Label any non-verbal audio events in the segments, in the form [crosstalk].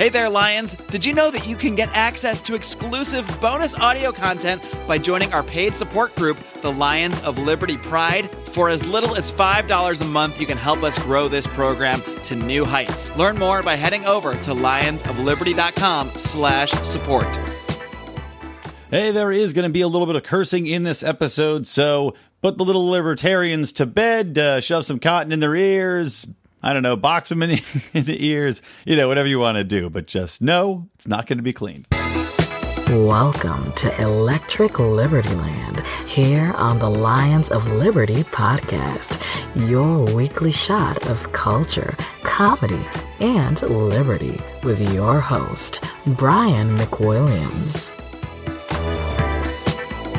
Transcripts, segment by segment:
Hey there, Lions! Did you know that you can get access to exclusive bonus audio content by joining our paid support group, the Lions of Liberty Pride? For as little as $5 a month, you can help us grow this program to new heights. Learn more by heading over to lionsofliberty.com slash support. Hey, there is going to be a little bit of cursing in this episode, so put the little libertarians to bed, uh, shove some cotton in their ears, I don't know, box them in, [laughs] in the ears, you know, whatever you want to do. But just know it's not going to be clean. Welcome to Electric Liberty Land here on the Lions of Liberty podcast, your weekly shot of culture, comedy, and liberty with your host, Brian McWilliams.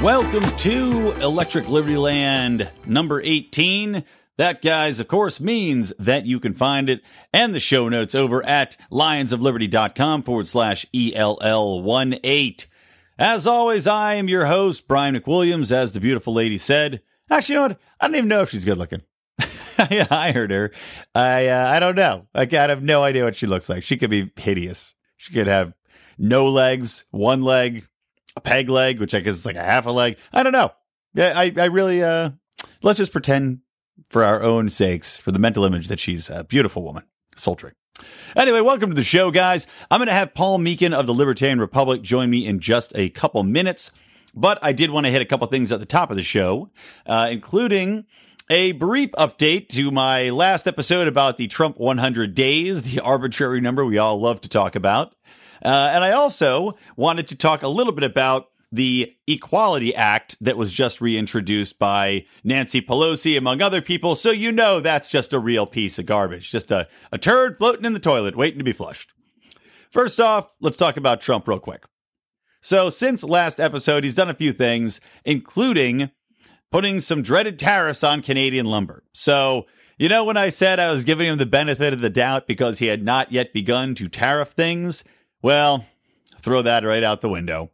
Welcome to Electric Liberty Land number 18. That, guys, of course, means that you can find it and the show notes over at lionsofliberty.com forward slash ELL18. As always, I am your host, Brian McWilliams, as the beautiful lady said. Actually, you know what? I don't even know if she's good looking. [laughs] I hired her. I, uh, I don't know. I, have no idea what she looks like. She could be hideous. She could have no legs, one leg, a peg leg, which I guess is like a half a leg. I don't know. Yeah, I, I really, uh, let's just pretend for our own sakes, for the mental image that she's a beautiful woman, sultry. Anyway, welcome to the show, guys. I'm going to have Paul Meekin of the Libertarian Republic join me in just a couple minutes, but I did want to hit a couple things at the top of the show, uh, including a brief update to my last episode about the Trump 100 days, the arbitrary number we all love to talk about. Uh, and I also wanted to talk a little bit about the Equality Act that was just reintroduced by Nancy Pelosi, among other people. So you know that's just a real piece of garbage, just a, a turd floating in the toilet waiting to be flushed. First off, let's talk about Trump real quick. So since last episode, he's done a few things, including putting some dreaded tariffs on Canadian lumber. So, you know, when I said I was giving him the benefit of the doubt because he had not yet begun to tariff things, well, throw that right out the window.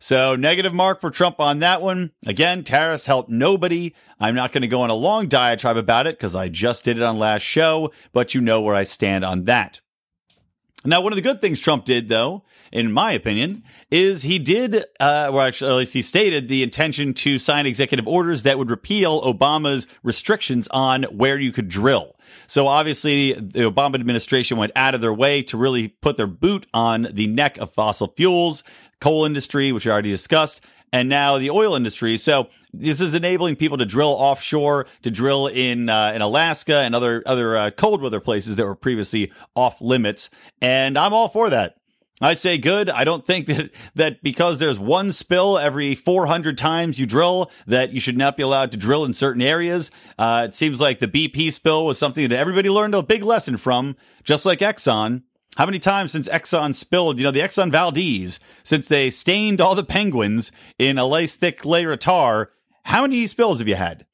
So negative mark for Trump on that one. Again, tariffs help nobody. I'm not going to go on a long diatribe about it because I just did it on last show, but you know where I stand on that. Now, one of the good things Trump did, though, in my opinion, is he did, uh, or actually, at least he stated the intention to sign executive orders that would repeal Obama's restrictions on where you could drill. So obviously, the Obama administration went out of their way to really put their boot on the neck of fossil fuels coal industry, which we already discussed, and now the oil industry. So this is enabling people to drill offshore, to drill in uh, in Alaska and other other uh, cold weather places that were previously off limits. And I'm all for that. I say good. I don't think [laughs] that that because there's one spill every 400 times you drill that you should not be allowed to drill in certain areas. Uh, it seems like the BP spill was something that everybody learned a big lesson from, just like Exxon. How many times since Exxon spilled, you know, the Exxon Valdez, since they stained all the penguins in a lace thick layer of tar, how many spills have you had?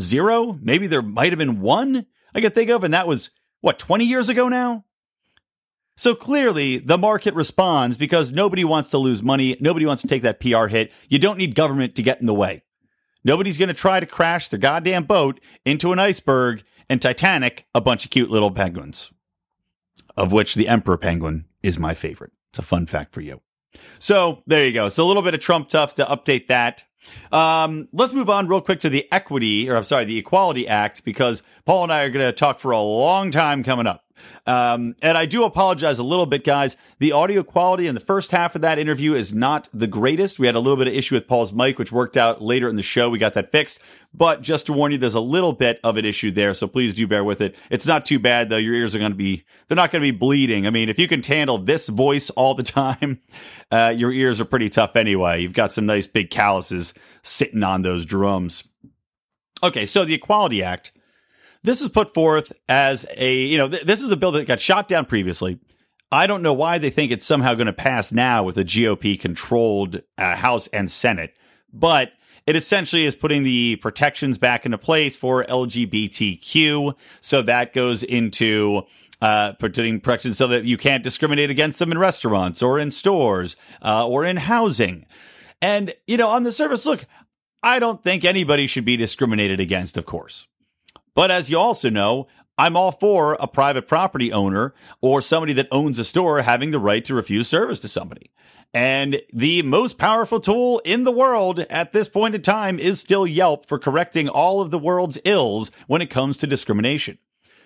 Zero? Maybe there might have been one I could think of, and that was, what, 20 years ago now? So clearly, the market responds because nobody wants to lose money. Nobody wants to take that PR hit. You don't need government to get in the way. Nobody's going to try to crash their goddamn boat into an iceberg and Titanic a bunch of cute little penguins of which the emperor penguin is my favorite. It's a fun fact for you. So there you go. So a little bit of Trump tough to update that. Um, let's move on real quick to the equity, or I'm sorry, the Equality Act, because Paul and I are going to talk for a long time coming up. Um, and I do apologize a little bit, guys. The audio quality in the first half of that interview is not the greatest. We had a little bit of issue with Paul's mic, which worked out later in the show. We got that fixed. But just to warn you, there's a little bit of an issue there. So please do bear with it. It's not too bad though. Your ears are going to be, they're not going to be bleeding. I mean, if you can handle this voice all the [laughs] time, uh, your ears are pretty tough anyway. You've got some nice big calluses sitting on those drums. Okay. So the Equality Act this is put forth as a, you know, th- this is a bill that got shot down previously. I don't know why they think it's somehow going to pass now with a GOP controlled uh, House and Senate, but it essentially is putting the protections back into place for LGBTQ. So that goes into uh, putting protections so that you can't discriminate against them in restaurants or in stores uh, or in housing. And, you know, on the surface, look, I don't think anybody should be discriminated against, of course. But as you also know, I'm all for a private property owner or somebody that owns a store having the right to refuse service to somebody. And the most powerful tool in the world at this point in time is still Yelp for correcting all of the world's ills when it comes to discrimination.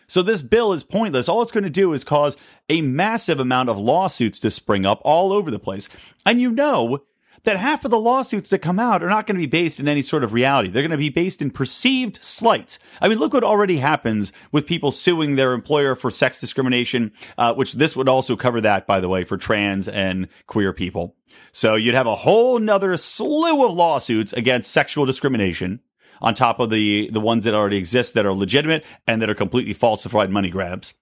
So this bill is pointless. All it's going to do is cause a massive amount of lawsuits to spring up all over the place. And you know that half of the lawsuits that come out are not going to be based in any sort of reality. They're going to be based in perceived slights. I mean, look what already happens with people suing their employer for sex discrimination, uh, which this would also cover that, by the way, for trans and queer people. So you'd have a whole nother slew of lawsuits against sexual discrimination on top of the, the ones that already exist that are legitimate and that are completely falsified money grabs.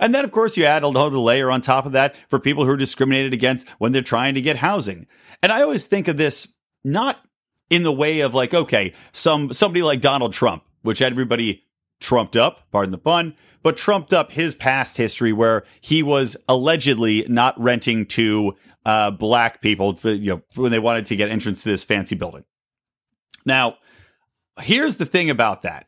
And then, of course, you add a another layer on top of that for people who are discriminated against when they're trying to get housing. And I always think of this not in the way of like, okay, some, somebody like Donald Trump, which everybody trumped up, pardon the pun, but trumped up his past history where he was allegedly not renting to uh, black people for, you know, when they wanted to get entrance to this fancy building. Now, here's the thing about that.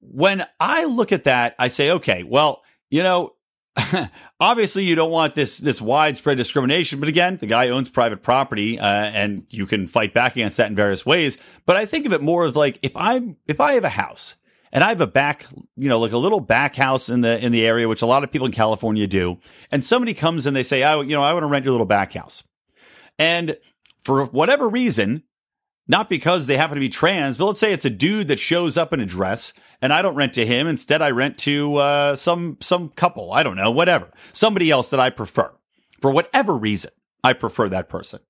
When I look at that, I say, okay, well, you know, [laughs] obviously you don't want this this widespread discrimination but again the guy owns private property uh, and you can fight back against that in various ways. But i think of it more as like if i'm if i have a house and i have a back you know like a little back house in the in the area which a lot of people in california do and somebody comes and they say oh you know i want to rent your little back house. And for whatever reason not because they happen to be trans, but let's say it's a dude that shows up in a dress and I don't rent to him. Instead, I rent to uh, some some couple. I don't know, whatever, somebody else that I prefer for whatever reason. I prefer that person.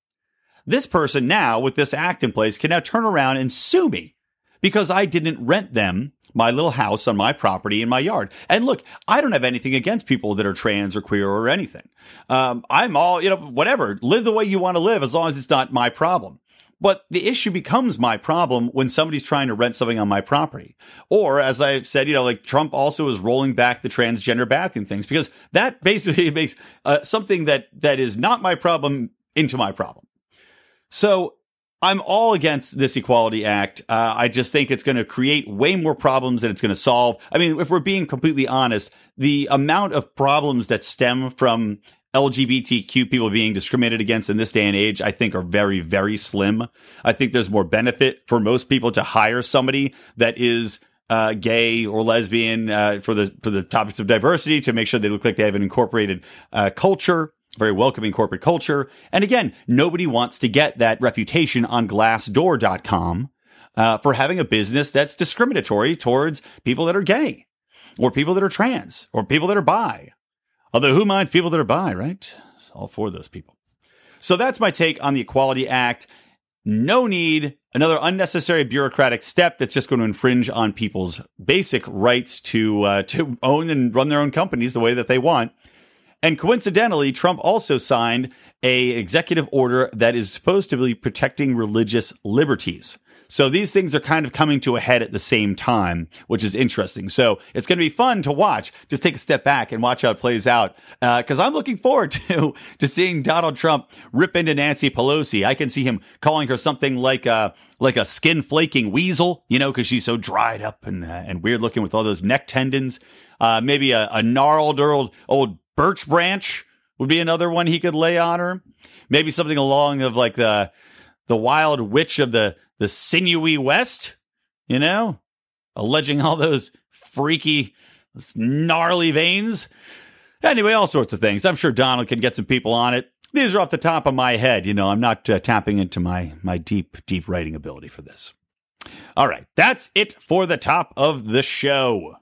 This person now, with this act in place, can now turn around and sue me because I didn't rent them my little house on my property in my yard. And look, I don't have anything against people that are trans or queer or anything. Um, I'm all, you know, whatever. Live the way you want to live as long as it's not my problem. But the issue becomes my problem when somebody's trying to rent something on my property. Or as I've said, you know, like Trump also is rolling back the transgender bathroom things because that [laughs] basically makes uh, something that, that is not my problem into my problem. So I'm all against this Equality Act. Uh, I just think it's going to create way more problems than it's going to solve. I mean, if we're being completely honest, the amount of problems that stem from LGBTQ people being discriminated against in this day and age, I think are very, very slim. I think there's more benefit for most people to hire somebody that is uh, gay or lesbian uh, for the for the topics of diversity to make sure they look like they have an incorporated uh, culture, very welcoming corporate culture. And again, nobody wants to get that reputation on Glassdoor.com uh, for having a business that's discriminatory towards people that are gay or people that are trans or people that are bi Although who minds people that are bi, right? All for those people. So that's my take on the Equality Act. No need another unnecessary bureaucratic step that's just going to infringe on people's basic rights to uh, [laughs] to own and run their own companies the way that they want. And coincidentally, Trump also signed a executive order that is supposed to be protecting religious liberties. So these things are kind of coming to a head at the same time, which is interesting. So it's going to be fun to watch. Just take a step back and watch how it plays out. Uh, cause I'm looking forward [laughs] to, to seeing Donald Trump rip into Nancy Pelosi. I can see him calling her something like, a like a skin flaking weasel, you know, cause she's so dried up and, uh, and weird looking with all those neck tendons. Uh, maybe a, a gnarled old, old birch branch would be another one he could lay on her. Maybe something along of like the, the wild witch of the the sinewy West, you know, alleging all those freaky, gnarly veins. Anyway, all sorts of things. I'm sure Donald can get some people on it. These are off the top of my head. You know, I'm not uh, tapping into my, my deep, deep writing ability for this. All right. That's it for the top of the show.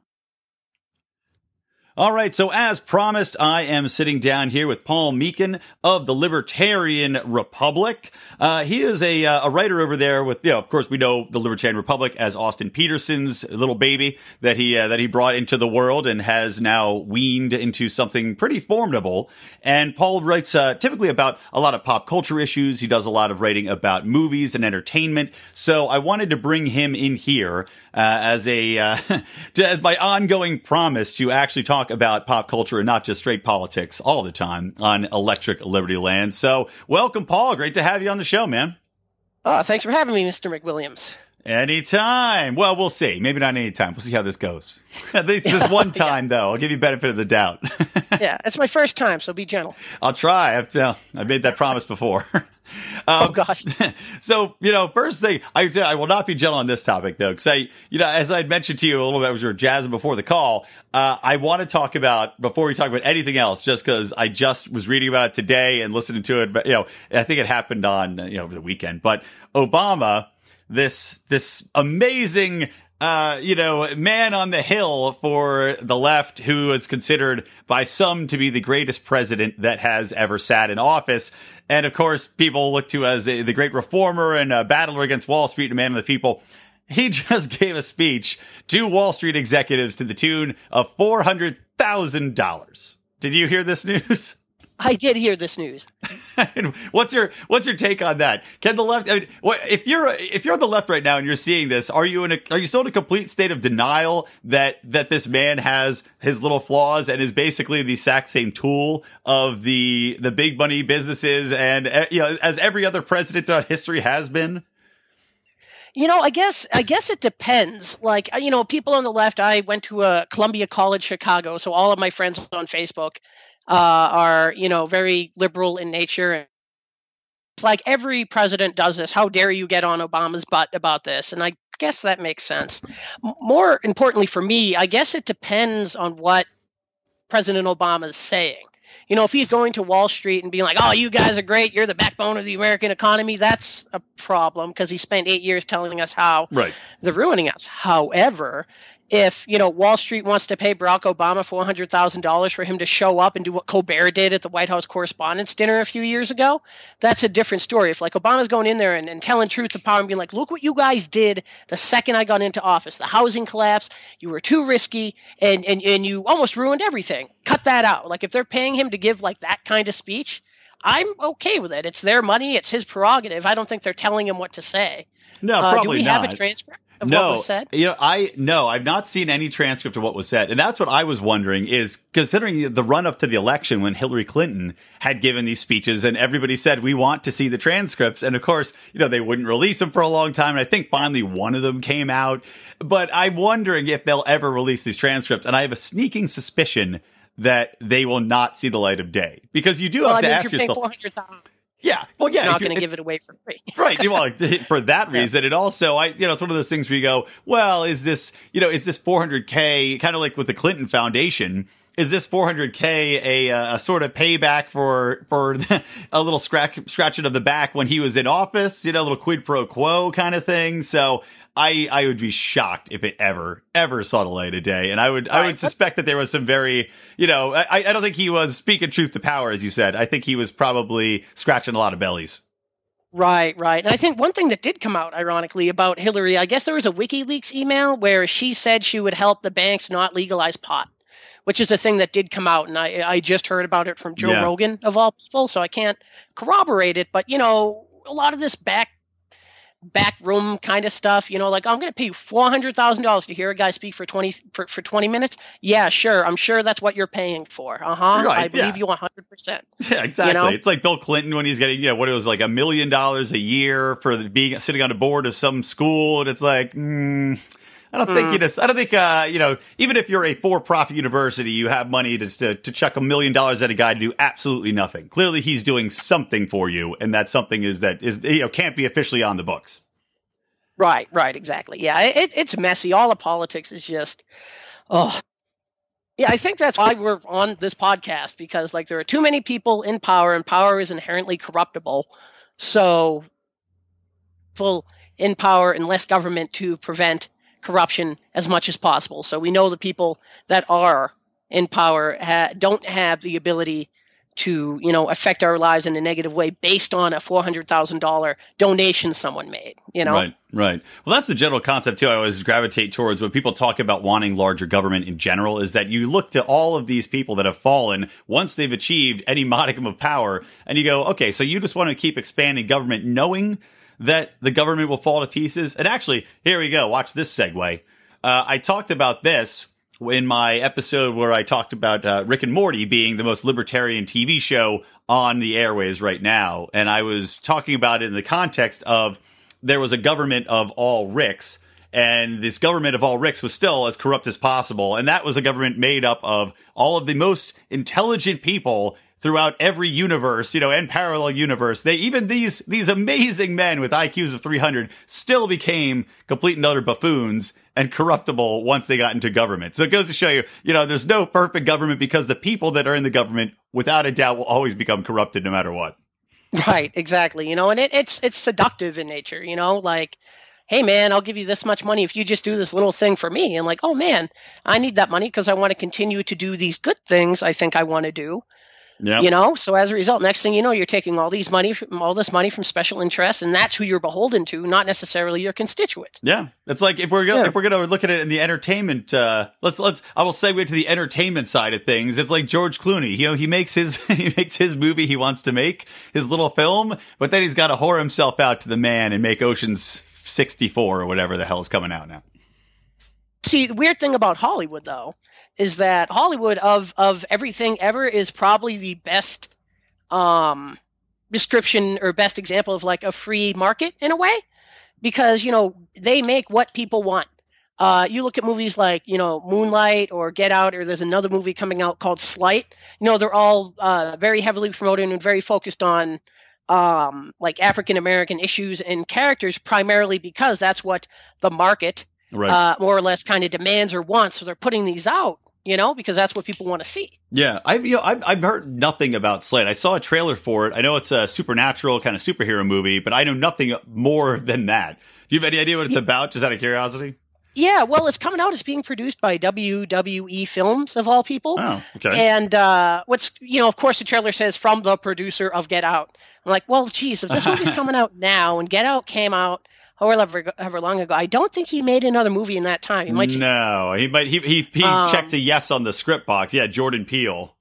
All right. So as promised, I am sitting down here with Paul Meekin of the Libertarian Republic. Uh, he is a, uh, a writer over there with, you know, of course we know the Libertarian Republic as Austin Petersen's little baby that he, uh, that he brought into the world and has now weaned into something pretty formidable. And Paul writes, uh, typically about a lot of pop culture issues. He does a lot of writing about movies and entertainment. So I wanted to bring him in here uh, as a uh, [laughs] to, as my ongoing promise to actually talk about pop culture and not just straight politics all the time on Electric Liberty Land. So, welcome, Paul. Great to have you on the show, man. Oh, thanks for having me, Mr. McWilliams. Anytime. Well, we'll see. Maybe not anytime. We'll see how this goes. [laughs] At least this one [laughs] time, though. I'll give you benefit of the doubt. [laughs] yeah, it's my first time, so be gentle. I'll try. I've, uh, I've made that promise before. Um, oh gosh. [laughs] So you know, first thing I I will not be gentle on this topic though, because I you know as I had mentioned to you a little bit as we were jazzing before the call, uh, I want to talk about before we talk about anything else, just because I just was reading about it today and listening to it, but you know I think it happened on you know over the weekend, but Obama this this amazing uh, you know, man on the hill for the left who is considered by some to be the greatest president that has ever sat in office. And of course, people look to as the great reformer and a battler against Wall Street and man of the people. He [laughs] just gave a speech to Wall Street executives to the tune of $400,000. Did you hear this news? [laughs] I did hear this news. [laughs] what's your what's your take on that? Can the left? I mean, if you're if you're on the left right now and you're seeing this, are you in a are you still in a complete state of denial that that this man has his little flaws and is basically the exact same tool of the the big money businesses and eh, you know as every other president throughout history has been? You know, I guess I guess it depends. Like, you know, people on the left. I went to a Columbia College Chicago, so all of my friends on Facebook uh, are you know very liberal in nature. It's like every president does this. How dare you get on Obama's butt about this? And I guess that makes sense. More importantly for me, I guess it depends on what President Obama is saying. You know, if he's going to Wall Street and being like, "Oh, you guys are great. You're the backbone of the American economy," that's a problem because he spent eight years telling us how right. they're ruining us. However, if you know Wall Street wants to pay Barack Obama four hundred thousand dollars for him to show up and do what Colbert did at the White House Correspondents' Dinner a few years ago, that's a different story. If like Obama's going in there and, and telling truth to power and being like, "Look what you guys did the second I got into office, the housing collapse, you were too risky, and and and you almost ruined everything. Cut that out." Like if they're paying him to give like that kind of speech, I'm okay with it. It's their money, it's his prerogative. I don't think they're telling him what to say. No, uh, probably do we not. have a transcript? of no, what was said? You know, I no, I've not seen any transcript of what was said, and that's what I was wondering. Is considering the run up to the election when Hillary Clinton had given these speeches, and everybody said we want to see the transcripts, and of course, you know, they wouldn't release them for a long time, and I think finally one of them came out. But I'm wondering if they'll ever release these transcripts, and I have a sneaking suspicion that they will not see the light of day because you do well, have I to mean, ask yourself. Yeah. Well, yeah. You're not going to give it away for free. [laughs] right. Well, [laughs] [laughs] for that reason. And also, I, you know, it's one of those things where you go, well, is this, you know, is this 400K kind of like with the Clinton Foundation? Is this 400K a, a sort of payback for, for a little scratch, scratching of the back when he was in office? You know, a little quid pro quo kind of thing. So, I I would be shocked if it ever ever saw the light of day, and I would I would suspect that there was some very you know I I don't think he was speaking truth to power as you said. I think he was probably scratching a lot of bellies. Right, right. And I think one thing that did come out, ironically, about Hillary, I guess there was a WikiLeaks email where she said she would help the banks not legalize pot, which is a thing that did come out. And I, I just heard about it from Joe yeah. Rogan, of all people, so I can't corroborate it. But, you know, a lot of this back back room kind of stuff. You know, like I'm going to pay you four hundred thousand dollars to hear a guy speak for twenty for, for twenty minutes. Yeah, sure. I'm sure that's what you're paying for. Uh huh. Right, I believe yeah. you one hundred percent. [laughs] Yeah, exactly. You know? It's like Bill Clinton when he's getting you know what it was like a million dollars a year for being sitting on a board of some school, and it's like. Mm, I don't mm. think you just, I don't think, uh, you know, even if you're a for-profit university, you have money to, to, to chuck a million dollars at a guy to do absolutely nothing. Clearly he's doing something for you. And that something is that is, you know, can't be officially on the books. Right, right, exactly. Yeah, it, it's messy. All the politics is just, oh, yeah. I think that's why we're on this podcast because like there are too many people in power, and power is inherently corruptible. So, full in power and less government to prevent corruption as much as possible. So we know the people that are in power ha- don't have the ability to you know affect our lives in a negative way based on a four hundred thousand dollar donation someone made. You know, right, right. Well, that's the general concept too. I always gravitate towards when people talk about wanting larger government in general. Is that you look to all of these people that have fallen once they've achieved any modicum of power, and you go, okay, so you just want to keep expanding government, knowing that the government will fall to pieces. And actually, here we go. Watch this segue. Uh, I talked about this in my episode where I talked about uh, Rick and Morty being the most libertarian TV show on the airways right now. And I was talking about it in the context of there was a government of all Ricks, and this government of all Ricks was still as corrupt as possible. And that was a government made up of all of the most intelligent people throughout every universe, you know, and parallel universe. They even these these amazing men with IQs of 300 still became complete and utter buffoons and corruptible once they got into government. So it goes to show you, you know, there's no perfect government because the people that are in the government, without a doubt, will always become corrupted no matter what. Right, exactly. You know, and it, it's it's seductive in nature. You know, like, hey man, I'll give you this much money if you just do this little thing for me. And like, oh man, I need that money because I want to continue to do these good things. I think I want to do. Yeah. You know, so as a result, next thing you know, you're taking all these money, from, all this money from special interests, and that's who you're beholden to, not necessarily your constituents. Yeah, it's like if we're gonna, Yeah. if we're gonna look at it in the entertainment, uh, let's let's I will segue to the entertainment side of things. It's like George Clooney. You know, he makes his [laughs] he makes his movie he wants to make, his little film, but then he's got to whore himself out to the man and make Ocean's sixty four or whatever the hell is coming out now. See, the weird thing about Hollywood, though, is that Hollywood of of everything ever is probably the best um, description or best example of like a free market in a way, because you know they make what people want. Uh, you look at movies like you know Moonlight or Get Out, or there's another movie coming out called Sleight. You know they're all uh, very heavily promoted and very focused on um, like African American issues and characters, primarily because that's what the market Right. uh, more or less kind of demands or wants. So they're putting these out, you know, because that's what people want to see. Yeah, I've you know I've, I've heard nothing about Slate. I saw a trailer for it. I know it's a supernatural kind of superhero movie, but I know nothing more than that. Do you have any idea what it's about? Just out of curiosity. Yeah, well, it's coming out. It's being produced by WWE Films, of all people. Oh, okay. And uh, what's, you know, of course, the trailer says from the producer of Get Out. I'm like, well, geez, if this movie's [laughs] coming out now and Get Out came out however, however long ago, I don't think he made another movie in that time. He might no, he might he he, he Um, checked a yes on the script box. Yeah, Jordan Peele.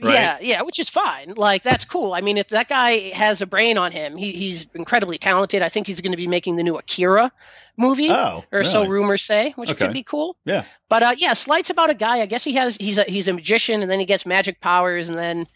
Right? Yeah, yeah, which is fine. Like that's cool. I mean, if that guy has a brain on him, he, he's incredibly talented. I think he's going to be making the new Akira movie, Oh, or so rumors say, which Okay. could be cool. Yeah. But uh, yeah, Sleight's about a guy. I guess he has he's a he's a magician, and then he gets magic powers, and then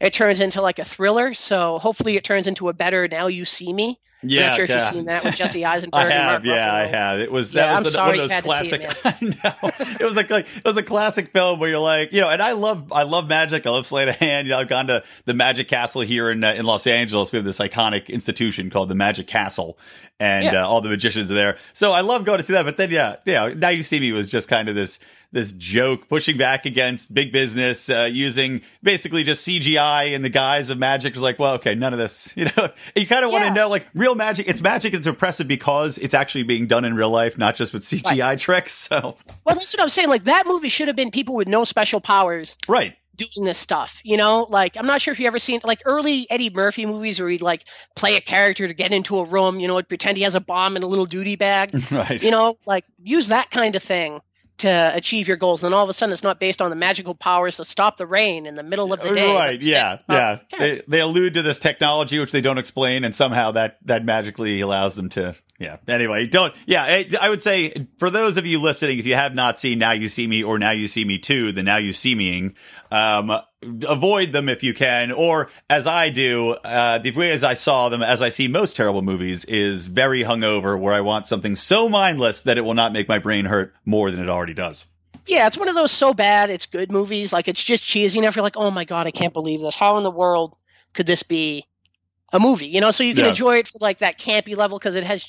it turns into like a thriller. So hopefully, it turns into a better "Now You See Me." I'm Yeah, not sure if yeah. you've seen that with Jesse [laughs] Eisenberg. I have, yeah, I have. It was Yeah, that I'm was sorry one of those it, classic. [laughs] I know it was like, like it was a classic film where you're like, you know, and I love I love magic. I love sleight of hand. You know, I've gone to the Magic Castle here in uh, in Los Angeles. We have this iconic institution called the Magic Castle, and Yeah. uh, all the magicians are there. So I love going to see that. But then, yeah, yeah, now you see me was just kind of this this joke pushing back against big business uh, using basically just CGI in the guise of magic. Was like, well, okay, none of this. [laughs] You know, you kind of want to Yeah. know like real magic. It's magic. It's impressive because it's actually being done in real life, not just with CGI tricks. [laughs] So Well, that's what I'm saying. Like that movie should have been people with no special powers right. doing this stuff. You know, like I'm not sure if you ever seen like early Eddie Murphy movies where he'd like play a character to get into a room, you know, pretend he has a bomb in a little duty bag. [laughs] Right. you know, like use that kind of thing to achieve your goals. And all of a sudden, it's not based on the magical powers to stop the rain in the middle of the day. Right, yeah, yeah. They they allude to this technology which they don't explain, and somehow that that magically allows them to. Yeah. Anyway, don't. Yeah, I, would say for those of you listening, if you have not seen Now You See Me or Now You See Me Too, the Now You See Meing, um, avoid them if you can, or as I do, uh, the way as I saw them, as I see most terrible movies, is very hungover, where I want something so mindless that it will not make my brain hurt more than it already does. Yeah, it's one of those so bad it's good movies. Like it's just cheesy enough. You're like, oh my god, I can't believe this. How in the world could this be a movie? You know, so you can Yeah. enjoy it for like that campy level because it has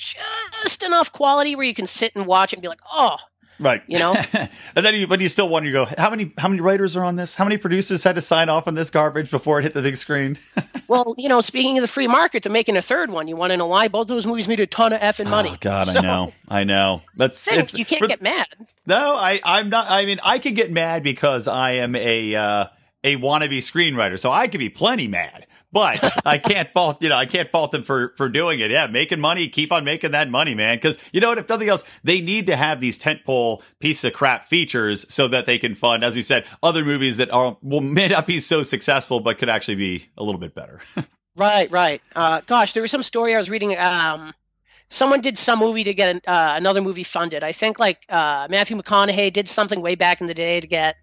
just enough quality where you can sit and watch it and be like, oh, Right. You know? [laughs] and then you, but you still wonder, you go, how many, how many writers are on this? How many producers had to sign off on this garbage before it hit the big screen? [laughs] well, you know, speaking of the free market, to making a third one, you want to know why? Both those movies made a ton of effing money. Oh God, I know, I know. That's think it's you can't for- get mad. No, I, I'm not. I mean, I can get mad because I am a uh, a wannabe screenwriter, so I can be plenty mad. But I can't fault, you know, I can't fault them for for doing it. Yeah, making money, keep on making that money, man. Because you know what? If nothing else, they need to have these tentpole piece of crap features so that they can fund, as we said, other movies that are will may not be so successful, but could actually be a little bit better. [laughs] Right, right. Uh, gosh, there was some story I was reading. Um, someone did some movie to get an, uh, another movie funded. I think like uh, Matthew McConaughey did something way back in the day to get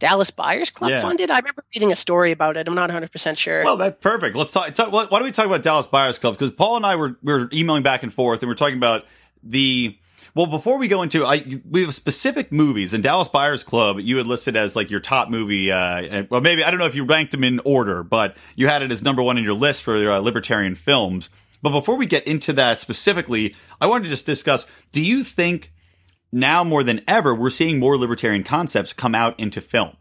Dallas Buyers Club Yeah. funded? I remember reading a story about it. I'm not 100% sure. Well, that's perfect. Let's talk. talk why don't we talk about Dallas Buyers Club? Because Paul and I were we were emailing back and forth, and we're talking about the. Well, before we go into, I we have specific movies, and Dallas Buyers Club you had listed as like your top movie. Uh, well, maybe I don't know if you ranked them in order, but you had it as number one in your list for uh, libertarian films. But before we get into that specifically, I wanted to just discuss: Do you think now more than ever we're seeing more libertarian concepts come out into film?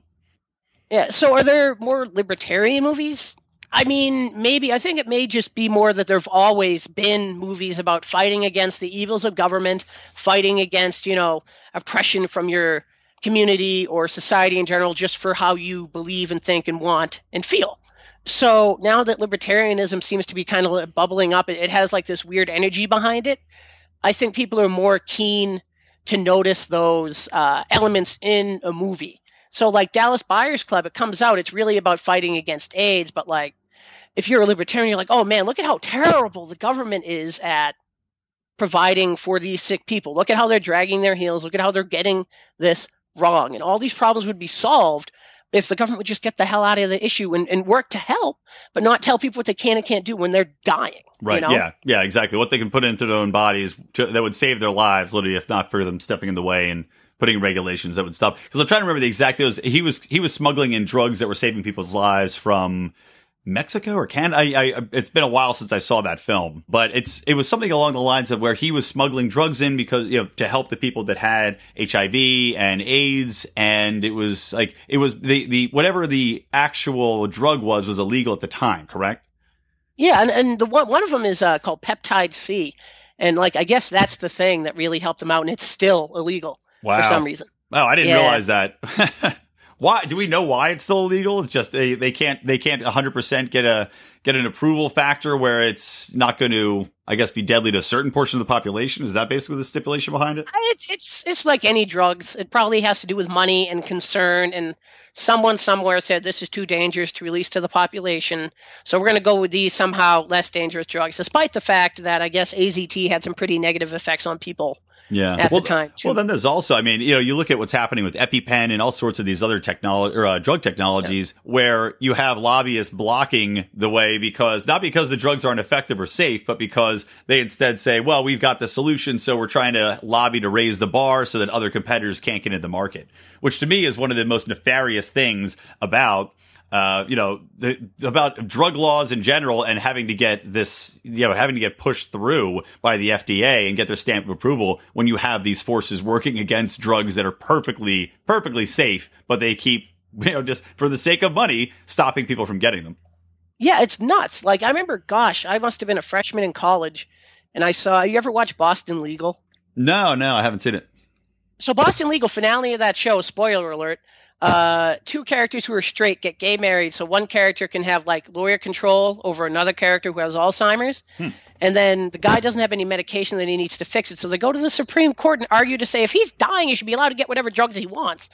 Yeah. So are there more libertarian movies? I mean, maybe. I think it may just be more that there've always been movies about fighting against the evils of government, fighting against, you know, oppression from your community or society in general, just for how you believe and think and want and feel. So now that libertarianism seems to be kind of bubbling up, it has like this weird energy behind it. I think people are more keen to notice those uh, elements in a movie. So, like Dallas Buyers Club, it comes out, it's really about fighting against AIDS. But, like, if you're a libertarian, you're like, oh man, look at how terrible the government is at providing for these sick people. Look at how they're dragging their heels. Look at how they're getting this wrong. And all these problems would be solved if the government would just get the hell out of the issue and, and work to help, but not tell people what they can and can't do when they're dying. Right. You know? Yeah. Yeah. Exactly. What they can put into their own bodies to, that would save their lives, literally, if not for them stepping in the way and putting regulations that would stop. Because I'm trying to remember the exact. It was he was he was smuggling in drugs that were saving people's lives from Mexico or Canada. I, I it's been a while since I saw that film, but it's it was something along the lines of where he was smuggling drugs in because you know to help the people that had HIV and AIDS, and it was like it was the the whatever the actual drug was was illegal at the time. Correct. Yeah, and, and the one one of them is uh, called peptide T, and like I guess that's the thing that really helped them out, and it's still illegal for some reason. Oh, I didn't Yeah. realize that. [laughs] why do we know why it's still illegal? It's just they, they can't they can't 100% get a get an approval factor where it's not going to I guess be deadly to a certain portion of the population. Is that basically the stipulation behind it? It's it's it's like any drugs. It probably has to do with money and concern, and someone somewhere said this is too dangerous to release to the population, so we're going to go with these somehow less dangerous drugs, despite the fact that I guess AZT had some pretty negative effects on people. Yeah. At the well, time, too. Well, then there's also, I mean, you know, you look at what's happening with EpiPen and all sorts of these other technology or uh, drug technologies where you have lobbyists blocking the way because not because the drugs aren't effective or safe, but because they instead say, well, we've got the solution. So we're trying to lobby to raise the bar so that other competitors can't get into the market, which to me is one of the most nefarious things about uh, you know, the, about drug laws in general and having to get this, you know, having to get pushed through by the FDA and get their stamp of approval when you have these forces working against drugs that are perfectly, perfectly safe, but they keep, [laughs] you know, just for the sake of money, stopping people from getting them. Yeah, it's nuts. Like I remember, gosh, I must have been a freshman in college, and I saw. You ever watch Boston Legal? No, no, I haven't seen it. So Boston Legal finale of that show, spoiler alert, uh, two characters who are straight get gay married. So one character can have like lawyer control over another character who has Alzheimer's. And then the guy doesn't have any medication that he needs to fix it. So they go to the Supreme Court and argue to say if he's dying, he should be allowed to get whatever drugs he wants.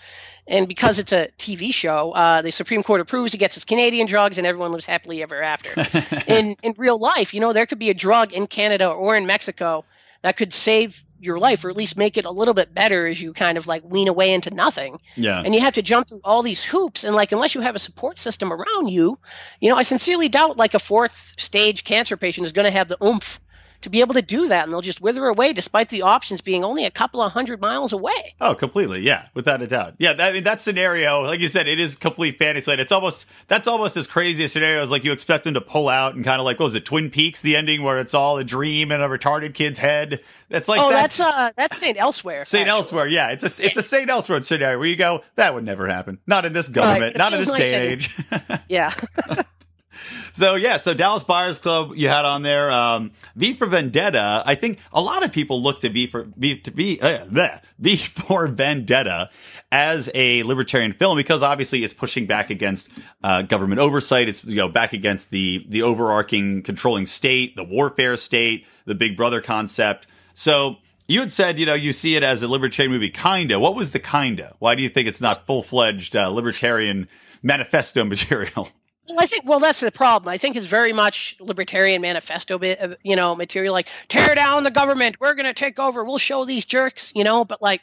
And because it's a TV show, uh, the Supreme Court approves. He gets his Canadian drugs, and everyone lives happily ever after. [laughs] in in real life, you know, there could be a drug in Canada or in Mexico that could save your life, or at least make it a little bit better as you kind of like wean away into nothing. Yeah. And you have to jump through all these hoops, and like unless you have a support system around you, you know, I sincerely doubt like a fourth stage cancer patient is going to have the oomph to be able to do that, and they'll just wither away despite the options being only a couple of hundred miles away. Oh, completely. Yeah, without a doubt. Yeah, that, I mean that scenario, like you said, it is complete fantasy land. It's almost that's almost as crazy a scenario as like you expect them to pull out and kind of like what was it, Twin Peaks, the ending where it's all a dream in a retarded kid's head. That's like oh, that. that's uh, that's Saint Elsewhere. Saint actually. Elsewhere, yeah, it's a it's a Saint Elsewhere scenario where you go that would never happen, not in this government, not in this day and age. [laughs] Yeah. [laughs] [laughs] So yeah, so Dallas Buyers Club you had on there. Um, V for Vendetta. I think a lot of people look to V for V to V uh, V [laughs] for Vendetta as a libertarian film because obviously it's pushing back against uh, government oversight. It's you know back against the the overarching controlling state, the warfare state, the Big Brother concept. So. You had said, you know, you see it as a libertarian movie, kinda. What was the kinda? Why do you think it's not full fledged uh, libertarian manifesto [laughs] material? Well, I think well that's the problem. I think it's very much libertarian manifesto, bit, uh, you know, material like tear down the government. We're going to take over. We'll show these jerks, you know. But like,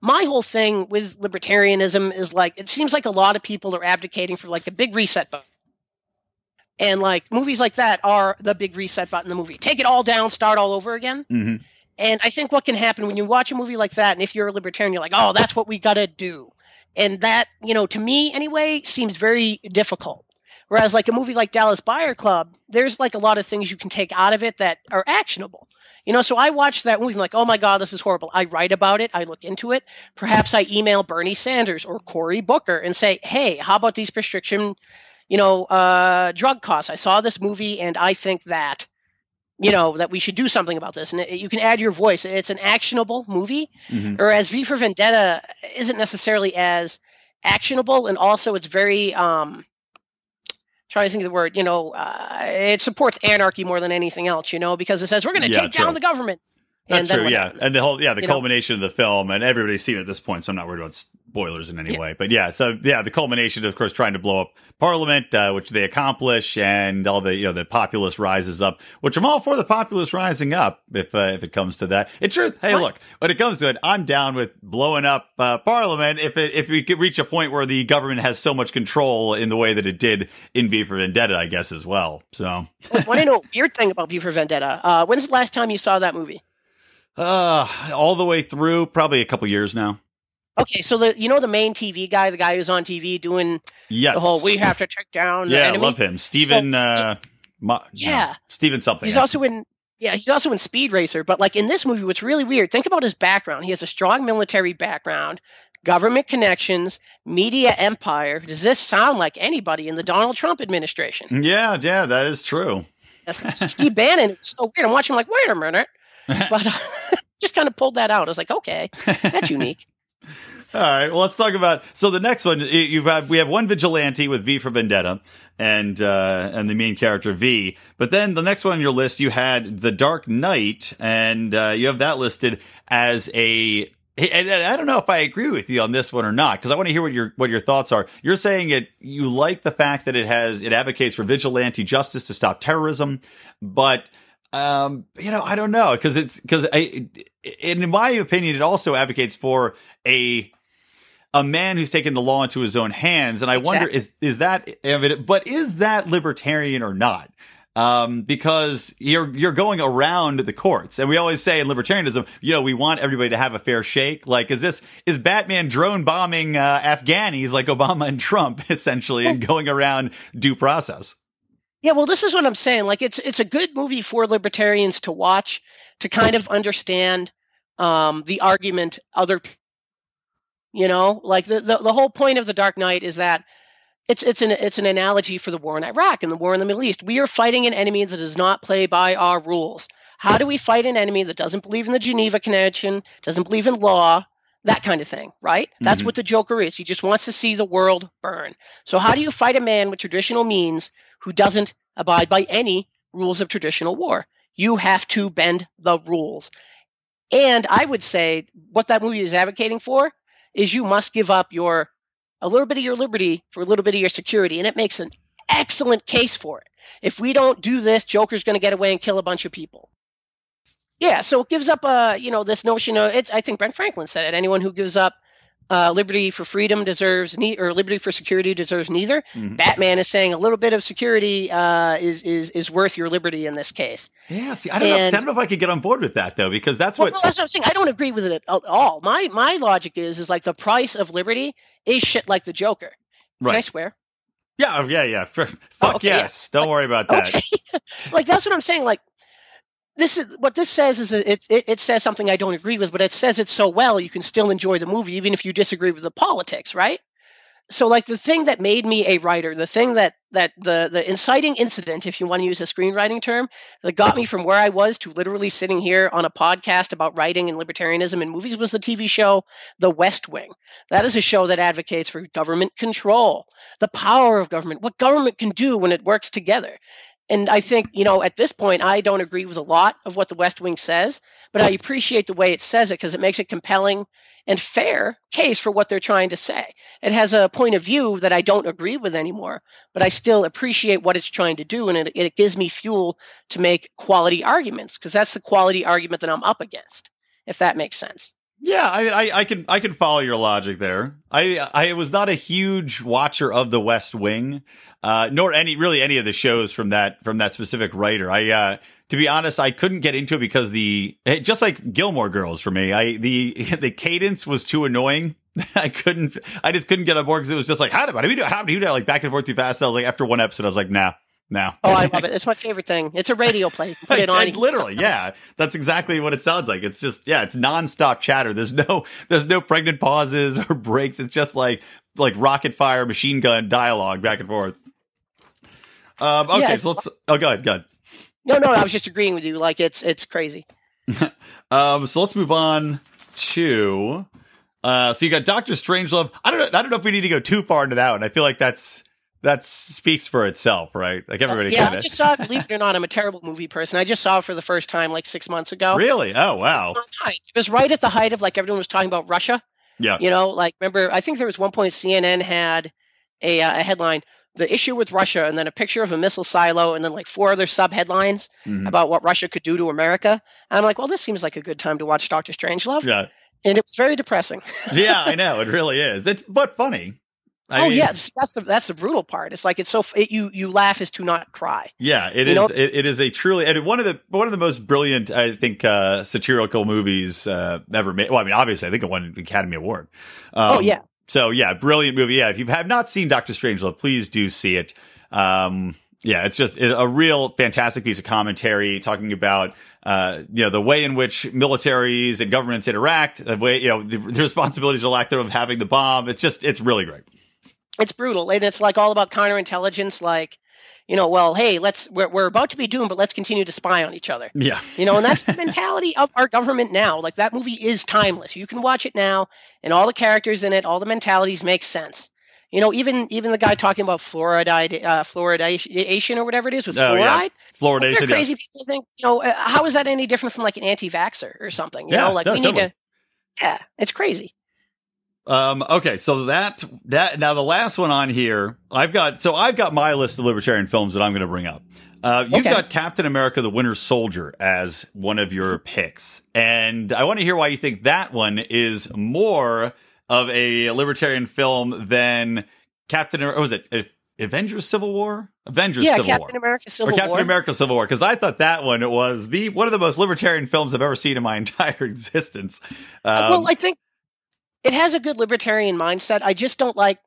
my whole thing with libertarianism is like it seems like a lot of people are abdicating for like a big reset button. And like movies like that are the big reset button in the movie. Take it all down, start all over again. hmm And I think what can happen when you watch a movie like that, and if you're a libertarian, you're like, oh, that's what we got to do. And that, you know, to me anyway, seems very difficult. Whereas like a movie like Dallas Buyer Club, there's like a lot of things you can take out of it that are actionable. You know, so I watched that movie, I'm like, oh my God, this is horrible. I write about it, I look into it. Perhaps I email Bernie Sanders or Cory Booker and say, hey, how about these prescription, you know, uh, drug costs? I saw this movie and I think that you know that we should do something about this and it, you can add your voice it's an actionable movie hmm whereas v for vendetta isn't necessarily as actionable and also it's very um trying to think of the word you know uh, it supports anarchy more than anything else you know because it says we're going to Yeah, take true. down the government That's And true, yeah. happens? And the whole, yeah, the You know? culmination of the film, and everybody's seen it at this point, so I'm not worried about spoilers in any Yeah. way. But yeah, so yeah, the culmination, of course, trying to blow up Parliament, uh, which they accomplish, and all the you know the populace rises up, which I'm all for the populace rising up if uh, if it comes to that. In truth, hey, Right. look, when it comes to it, I'm down with blowing up uh, Parliament if it if we could reach a point where the government has so much control in the way that it did in V for Vendetta, I guess as well. So. want to know a weird thing about v for vendetta uh, when's the last time you saw that movie Uh, all the way through, probably a couple years now. Okay so the you know the main tv guy the guy who's on tv doing Yes. the whole we have to take down yeah, I love him. Steven, uh, Ma- Yeah. no, Steven something. He's also in yeah, he's also in Speed Racer, but like in this movie what's really weird, think about his background. He has a strong military background, government connections, media empire. Does this sound like anybody in the Donald Trump administration? yeah, yeah, that is true. Steve Bannon, it's so weird. I'm watching like, wait a minute. [laughs] But uh, [laughs] just kind of pulled that out. I was like, okay, that's unique. All right, well, let's talk about. So the next one, you- you've had, we have one vigilante with V for Vendetta, and uh, and the main character V. But then the next one on your list, you had the Dark Knight, and uh, you have that listed as a. And I don't know if I agree with you on this one or not, because I want to hear what your what your thoughts are. You're saying it. You like the fact that it has it advocates for vigilante justice to stop terrorism, but um, you know, I don't know because it's because I, in my opinion, it also advocates for a a man who's taken the law into his own hands, and I wonder is is that? But is that libertarian or not? Um, because you're you're going around the courts, and we always say in libertarianism, you know, we want everybody to have a fair shake. Like, is this is Batman drone bombing uh, Afghanis like Obama and Trump [laughs] essentially, and going around due process? Yeah, well, this is what I'm saying. Like, it's it's a good movie for libertarians to watch to kind of understand um, the argument other. You know, like the, the the whole point of the Dark Knight is that it's it's an it's an analogy for the war in Iraq and the war in the Middle East. We are fighting an enemy that does not play by our rules. How do we fight an enemy that doesn't believe in the Geneva Convention, doesn't believe in law, that kind of thing, right? That's Mhm. what the Joker is. He just wants to see the world burn. So how do you fight a man with traditional means who doesn't abide by any rules of traditional war? You have to bend the rules. And I would say what that movie is advocating for is you must give up your a little bit of your liberty for a little bit of your security, and it makes an excellent case for it. If we don't do this, Joker's going to get away and kill a bunch of people. Yeah, so it gives up uh, you know, this notion of it's I think Ben Franklin said it. Anyone who gives up uh, liberty for freedom deserves ne- or liberty for security deserves neither. Mhm. Batman is saying a little bit of security uh, is is is worth your liberty in this case. Yeah, see, I don't know. I don't know if I could get on board with that though, because that's Well, what. no, that's what I'm saying. I don't agree with it at all. My my logic is is like the price of liberty is shit like the Joker. Right. Can I swear? Yeah, yeah, yeah. [laughs] Fuck okay, yeah. yes. Don't worry about that. Okay. [laughs] like that's what I'm saying. Like this is what this says is it, it it says something I don't agree with, but it says it so well you can still enjoy the movie even if you disagree with the politics, right? So like the thing that made me a writer, the thing that that the the inciting incident, if you want to use a screenwriting term, that got me from where I was to literally sitting here on a podcast about writing and libertarianism in movies was the TV show The West Wing. That is a show that advocates for government control, the power of government, what government can do when it works together. And I think, you know, at this point, I don't agree with a lot of what the West Wing says, but I appreciate the way it says it because it makes a compelling and fair case for what they're trying to say. It has a point of view that I don't agree with anymore, but I still appreciate what it's trying to do. And it, it gives me fuel to make quality arguments because that's the quality argument that I'm up against, if that makes sense. Yeah, I mean, I, I can I can follow your logic there. I I was not a huge watcher of The West Wing, uh, nor any really any of the shows from that from that specific writer. I uh, to be honest, I couldn't get into it because the just like Gilmore Girls for me, I the [laughs] the cadence was too annoying. [laughs] I couldn't, I just couldn't get on board because it was just like, how do, how do we do, how do you do like back and forth too fast? I was like, after one episode, I was like, nah, no. Oh, I [laughs] love it. It's my favorite thing. It's a radio play. Put it on. literally, yeah. That's exactly what it sounds like. It's just, yeah, it's nonstop chatter. There's no, there's no pregnant pauses or [laughs] breaks. It's just like, like rocket fire, machine gun dialogue back and forth. Um, okay, yeah, so let's, oh, go ahead, go ahead. No, no, I was just agreeing with you. Like, it's, it's crazy. [laughs] um, so let's move on to, uh, so you got Doctor Strangelove. I don't know. I don't know if we need to go too far into that one. I feel like that's, that speaks for itself, right? Like everybody. Yeah, kinda... I just saw. Believe it or not, I'm a terrible movie person. I just saw it for the first time like six months ago. Really? Oh wow! It was right at the height of like everyone was talking about Russia. Yeah. You know, like remember? I think there was one point CNN had a, uh, a headline: "The issue with Russia," and then a picture of a missile silo, and then like four other sub headlines mm-hmm. about what Russia could do to America. And I'm like, well, this seems like a good time to watch Doctor Strangelove. Yeah. And it was very depressing. yeah, I [laughs] know it really is. It's but funny. I oh mean, yeah, that's the that's the brutal part. It's like it's so it, you you laugh is to not cry. Yeah, it is. It, it is a truly and one of the one of the most brilliant I think uh, satirical movies uh, ever made. Well, I mean, obviously, I think it won an Academy Award. Um, oh yeah. So yeah, brilliant movie. Yeah, if you have not seen Doctor Strangelove, please do see it. Um, yeah, it's just a real fantastic piece of commentary talking about uh, you know the way in which militaries and governments interact, the way you know the, the responsibilities or lack thereof of having the bomb. It's just it's really great it's brutal. And it's like all about counterintelligence like you know well hey let's we're, we're about to be doomed but let's continue to spy on each other. Yeah. You know and that's the [laughs] mentality of our government now. Like that movie is timeless. You can watch it now and all the characters in it all the mentalities make sense. You know even even the guy talking about fluoride uh, fluoridation or whatever it is with oh, fluoride. Yeah. fluoridation crazy yeah. people think you know uh, how is that any different from like an anti-vaxxer or something? You yeah, know like no, we totally. need to yeah it's crazy um, okay, so that that now the last one on here, I've got so I've got my list of libertarian films that I'm going to bring up. Uh, you've okay. got Captain America: The Winter Soldier as one of your picks, and I want to hear why you think that one is more of a libertarian film than Captain. Or was it Avengers: Civil War? Avengers: yeah, Civil Captain War, America: Civil or Captain War. America: Civil War? Because I thought that one was the one of the most libertarian films I've ever seen in my [laughs] entire existence. Um, well, I think it has a good libertarian mindset. I just don't like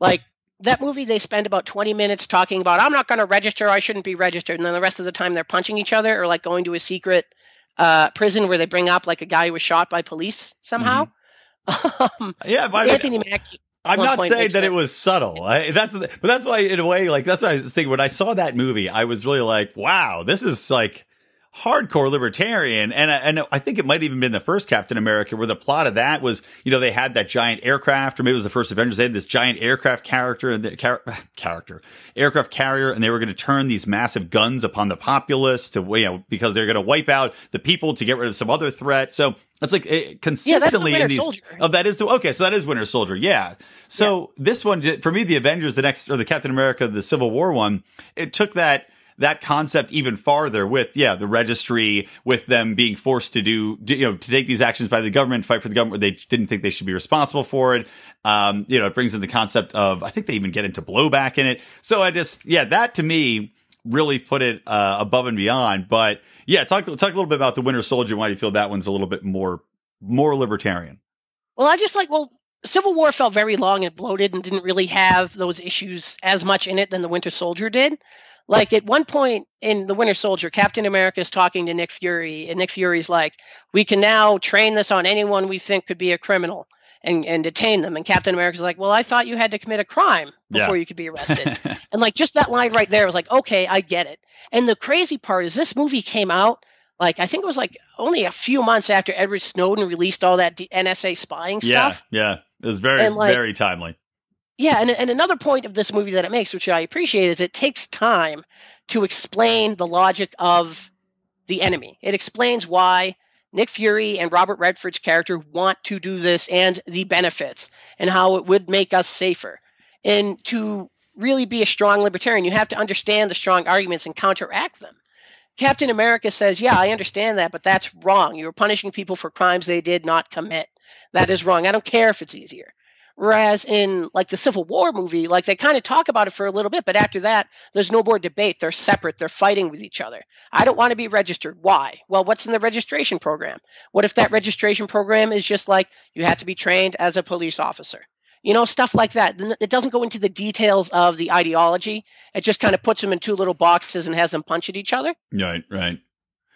like that movie they spend about 20 minutes talking about I'm not going to register, I shouldn't be registered and then the rest of the time they're punching each other or like going to a secret uh, prison where they bring up like a guy who was shot by police somehow. Mm-hmm. [laughs] um, yeah, but Anthony Mackie I'm not saying that it was subtle. I, that's but that's why in a way like that's what I was thinking when I saw that movie I was really like wow this is like hardcore libertarian. And, and I think it might even been the first Captain America where the plot of that was, you know, they had that giant aircraft or maybe it was the first Avengers. They had this giant aircraft character and the char- [laughs] character aircraft carrier and they were going to turn these massive guns upon the populace to, you know, because they're going to wipe out the people to get rid of some other threat. So it's like it, consistently yeah, in these. Soldier. Oh, that is the, okay. So that is Winter Soldier. Yeah. So yeah. this one, for me, the Avengers, the next, or the Captain America, the Civil War one, it took that, that concept even farther with, yeah, the registry, with them being forced to do, you know, to take these actions by the government, fight for the government where they didn't think they should be responsible for it. Um, you know, it brings in the concept of, I think they even get into blowback in it. So I just, yeah, that to me really put it, uh, above and beyond. But yeah, talk, talk a little bit about the Winter Soldier. Why do you feel that one's a little bit more, more libertarian? Well, I just like, well, Civil War felt very long and bloated and didn't really have those issues as much in it than the Winter Soldier did. Like at one point in The Winter Soldier, Captain America is talking to Nick Fury, and Nick Fury's like, "We can now train this on anyone we think could be a criminal." And, and detain them. And Captain America's like, Well, I thought you had to commit a crime before yeah. you could be arrested. [laughs] and like just that line right there was like, Okay, I get it. And the crazy part is this movie came out like I think it was like only a few months after Edward Snowden released all that NSA spying stuff. Yeah, yeah, it was very like, very timely. Yeah, and, and another point of this movie that it makes, which I appreciate, is it takes time to explain the logic of the enemy. It explains why Nick Fury and Robert Redford's character want to do this and the benefits and how it would make us safer. And to really be a strong libertarian, you have to understand the strong arguments and counteract them. Captain America says, "Yeah, I understand that, but that's wrong. You're punishing people for crimes they did not commit. That is wrong. I don't care if it's easier." Whereas in like the Civil War movie, like they kind of talk about it for a little bit, but after that, there's no more debate. They're separate. They're fighting with each other. I don't want to be registered. Why? Well, what's in the registration program? What if that registration program is just like you have to be trained as a police officer? You know, stuff like that. It doesn't go into the details of the ideology. It just kind of puts them in two little boxes and has them punch at each other. Right, right.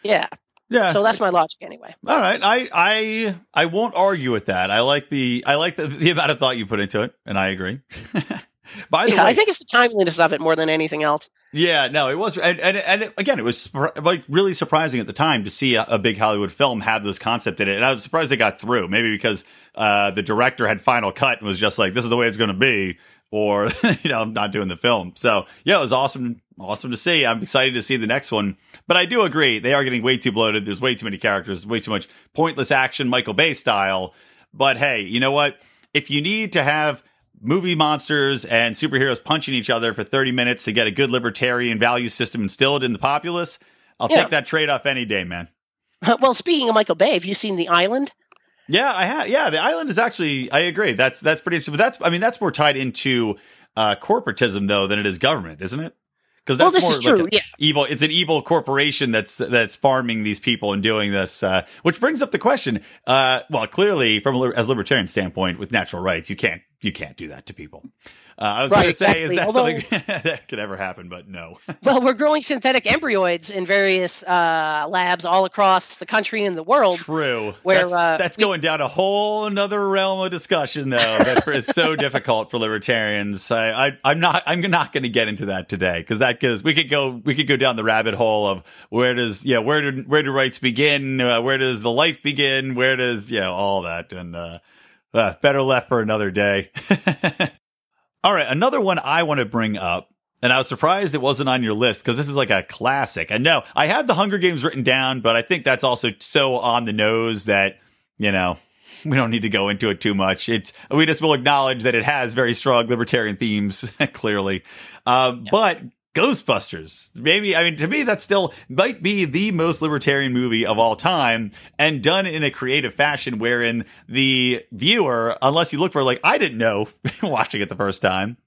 Yeah. Yeah. So that's my logic anyway. All right. I I I won't argue with that. I like the I like the, the amount of thought you put into it, and I agree. [laughs] By the yeah, way, I think it's the timeliness of it more than anything else. Yeah, no, it was, and and, and it, again, it was like really surprising at the time to see a, a, big Hollywood film have this concept in it, and I was surprised it got through. Maybe because uh, the director had final cut and was just like, "This is the way it's going to be," or [laughs] you know, I'm not doing the film. So yeah, it was awesome, awesome to see. I'm excited to see the next one, but I do agree they are getting way too bloated. There's way too many characters, way too much pointless action, Michael Bay style. But hey, you know what? If you need to have movie monsters and superheroes punching each other for 30 minutes to get a good libertarian value system instilled in the populace, I'll yeah. take that trade off any day, man. [laughs] Well, speaking of Michael Bay, have you seen The Island? Yeah, I have. Yeah, The Island is actually. I agree. That's that's pretty interesting. But that's. I mean, that's more tied into uh, corporatism though than it is government, isn't it? Because that's well, more like true, yeah. evil. It's an evil corporation that's that's farming these people and doing this. Uh, which brings up the question. Uh, well, clearly, from a, as libertarian standpoint, with natural rights, you can't you can't do that to people. Uh, I was right, going to exactly. say, is that Although, something [laughs] that could ever happen? But no. [laughs] well, we're growing synthetic embryoids in various uh, labs all across the country and the world. True. Where that's, uh, that's going down a whole another realm of discussion, though. that is so [laughs] difficult for libertarians. I, I, am not. I'm not going to get into that today because that because we could go we could go down the rabbit hole of where does yeah where do where do rights begin? Uh, where does the life begin? Where does yeah all that and. Uh uh, better left for another day. [laughs] All right, another one I want to bring up, and I was surprised it wasn't on your list because this is like a classic. I know I have the Hunger Games written down, but I think that's also so on the nose that you know [laughs] we don't need to go into it too much. It's we just will acknowledge that it has very strong libertarian themes, [laughs] clearly. Um, yeah. But Ghostbusters. Maybe, I mean, to me, that still might be the most libertarian movie of all time and done in a creative fashion wherein the viewer, unless you look for like, I didn't know [laughs] watching it the first time,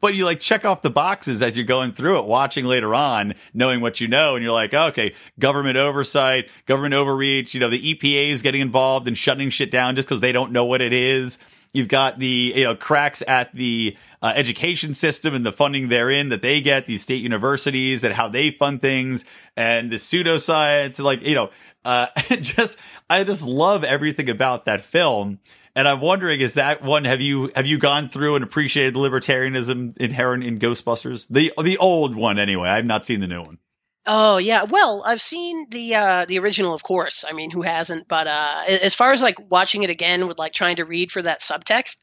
but you like check off the boxes as you're going through it, watching later on, knowing what you know. And you're like, oh, okay, government oversight, government overreach, you know, the EPA is getting involved and shutting shit down just because they don't know what it is. You've got the, you know, cracks at the, uh, education system and the funding therein that they get, these state universities and how they fund things and the pseudoscience, like, you know, uh, [laughs] just, I just love everything about that film. And I'm wondering, is that one, have you, have you gone through and appreciated the libertarianism inherent in Ghostbusters? The, the old one anyway. I've not seen the new one. Oh yeah, well I've seen the uh, the original, of course. I mean, who hasn't? But uh, as far as like watching it again with like trying to read for that subtext,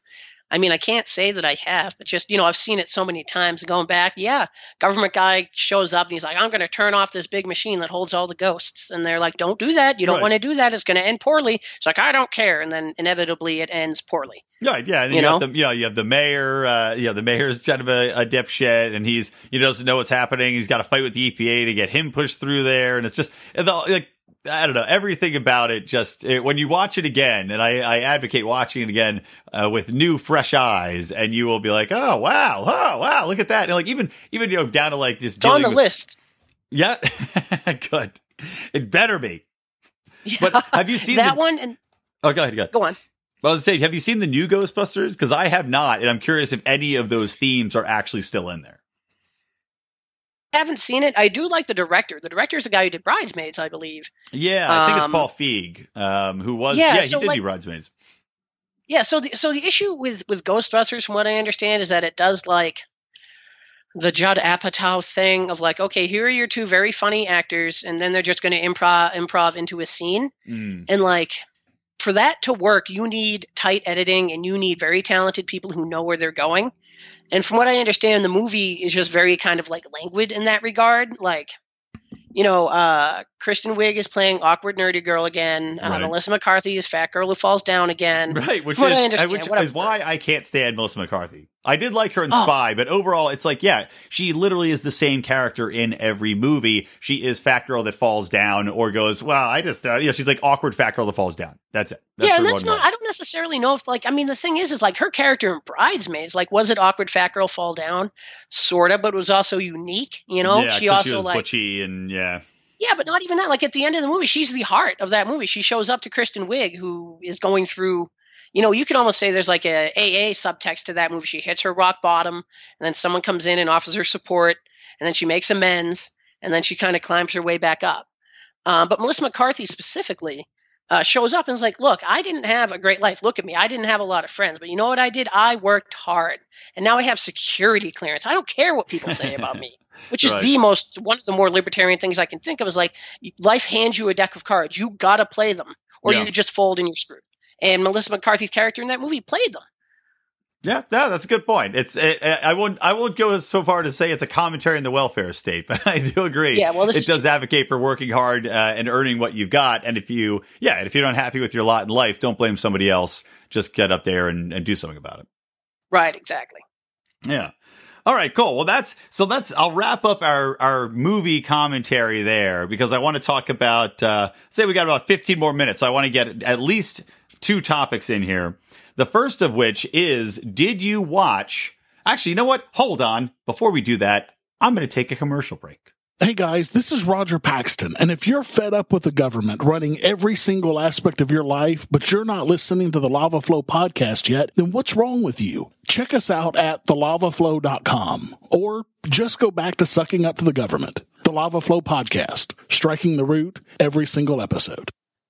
I mean, I can't say that I have, but just, you know, I've seen it so many times going back. Yeah, government guy shows up and he's like, I'm going to turn off this big machine that holds all the ghosts. And they're like, don't do that. You don't right. want to do that. It's going to end poorly. It's like, I don't care. And then inevitably it ends poorly. Right. Yeah. And you, you know, the, you know, you have the mayor, uh, you know, the mayor's kind of a, a dipshit and he's, he doesn't know what's happening. He's got to fight with the EPA to get him pushed through there. And it's just, like, I don't know everything about it. Just it, when you watch it again, and I, I advocate watching it again uh, with new, fresh eyes, and you will be like, "Oh wow, oh wow, look at that!" And like even even you know down to like this. It's on the with, list. Yeah, [laughs] good. It better be. Yeah, but have you [laughs] seen that the, one? And oh, go ahead, go, ahead. go on. I was saying, have you seen the new Ghostbusters? Because I have not, and I'm curious if any of those themes are actually still in there haven't seen it. I do like the director. The director is the guy who did Bridesmaids, I believe. Yeah, I think um, it's Paul Feig, um, who was yeah, yeah he so did like, do Bridesmaids. Yeah, so the so the issue with with Ghostbusters, from what I understand, is that it does like the Judd Apatow thing of like, okay, here are your two very funny actors, and then they're just going to improv improv into a scene, mm. and like for that to work, you need tight editing and you need very talented people who know where they're going. And from what I understand, the movie is just very kind of like languid in that regard. Like, you know, uh, Kristen Wiig is playing awkward nerdy girl again. Uh, right. Melissa McCarthy is fat girl who falls down again. [laughs] Right, which, is, I, which is, why I can't stand Melissa McCarthy. I did like her in Oh. Spy, but overall, it's like, yeah, she literally is the same character in every movie. She is fat girl that falls down or goes, well, I just, uh, you know, she's like awkward fat girl that falls down. That's it. That's yeah, that's not. I don't necessarily know if like. I mean, the thing is, is like her character in Bridesmaids. Like, was it awkward fat girl fall down? Sorta, but it was also unique. You know, yeah, she also was like. butchy and yeah. Yeah, but not even that. Like at the end of the movie, she's the heart of that movie. She shows up to Kristen Wiig, who is going through. You know, you could almost say there's like a AA subtext to that movie. She hits her rock bottom, and then someone comes in and offers her support, and then she makes amends, and then she kind of climbs her way back up. Um, but Melissa McCarthy specifically uh, shows up and is like, "Look, I didn't have a great life. Look at me. I didn't have a lot of friends, but you know what I did? I worked hard, and now I have security clearance. I don't care what people say about me." [laughs] Which is Right. the most one of the more libertarian things I can think of is like life hands you a deck of cards. You gotta play them, or Yeah. you just fold and you're screwed. And Melissa McCarthy's character in that movie played them. Yeah, no, that's a good point. It's it, I won't I won't go so far to say it's a commentary on the welfare state, [laughs] but I do agree. Yeah, well, this it does advocate for working hard uh, and earning what you've got. And if you, yeah, and if you're not happy with your lot in life, don't blame somebody else. Just get up there and, and do something about it. Right, exactly. Yeah. All right, cool. Well, that's so that's I'll wrap up our our movie commentary there because I want to talk about uh say we got about 15 more minutes. So I want to get at least two topics in here. The first of which is did you watch Actually, you know what? Hold on. Before we do that, I'm going to take a commercial break. Hey guys, this is Roger Paxton. And if you're fed up with the government running every single aspect of your life, but you're not listening to the Lava Flow podcast yet, then what's wrong with you? Check us out at thelavaflow.com or just go back to sucking up to the government. The Lava Flow podcast, striking the root every single episode.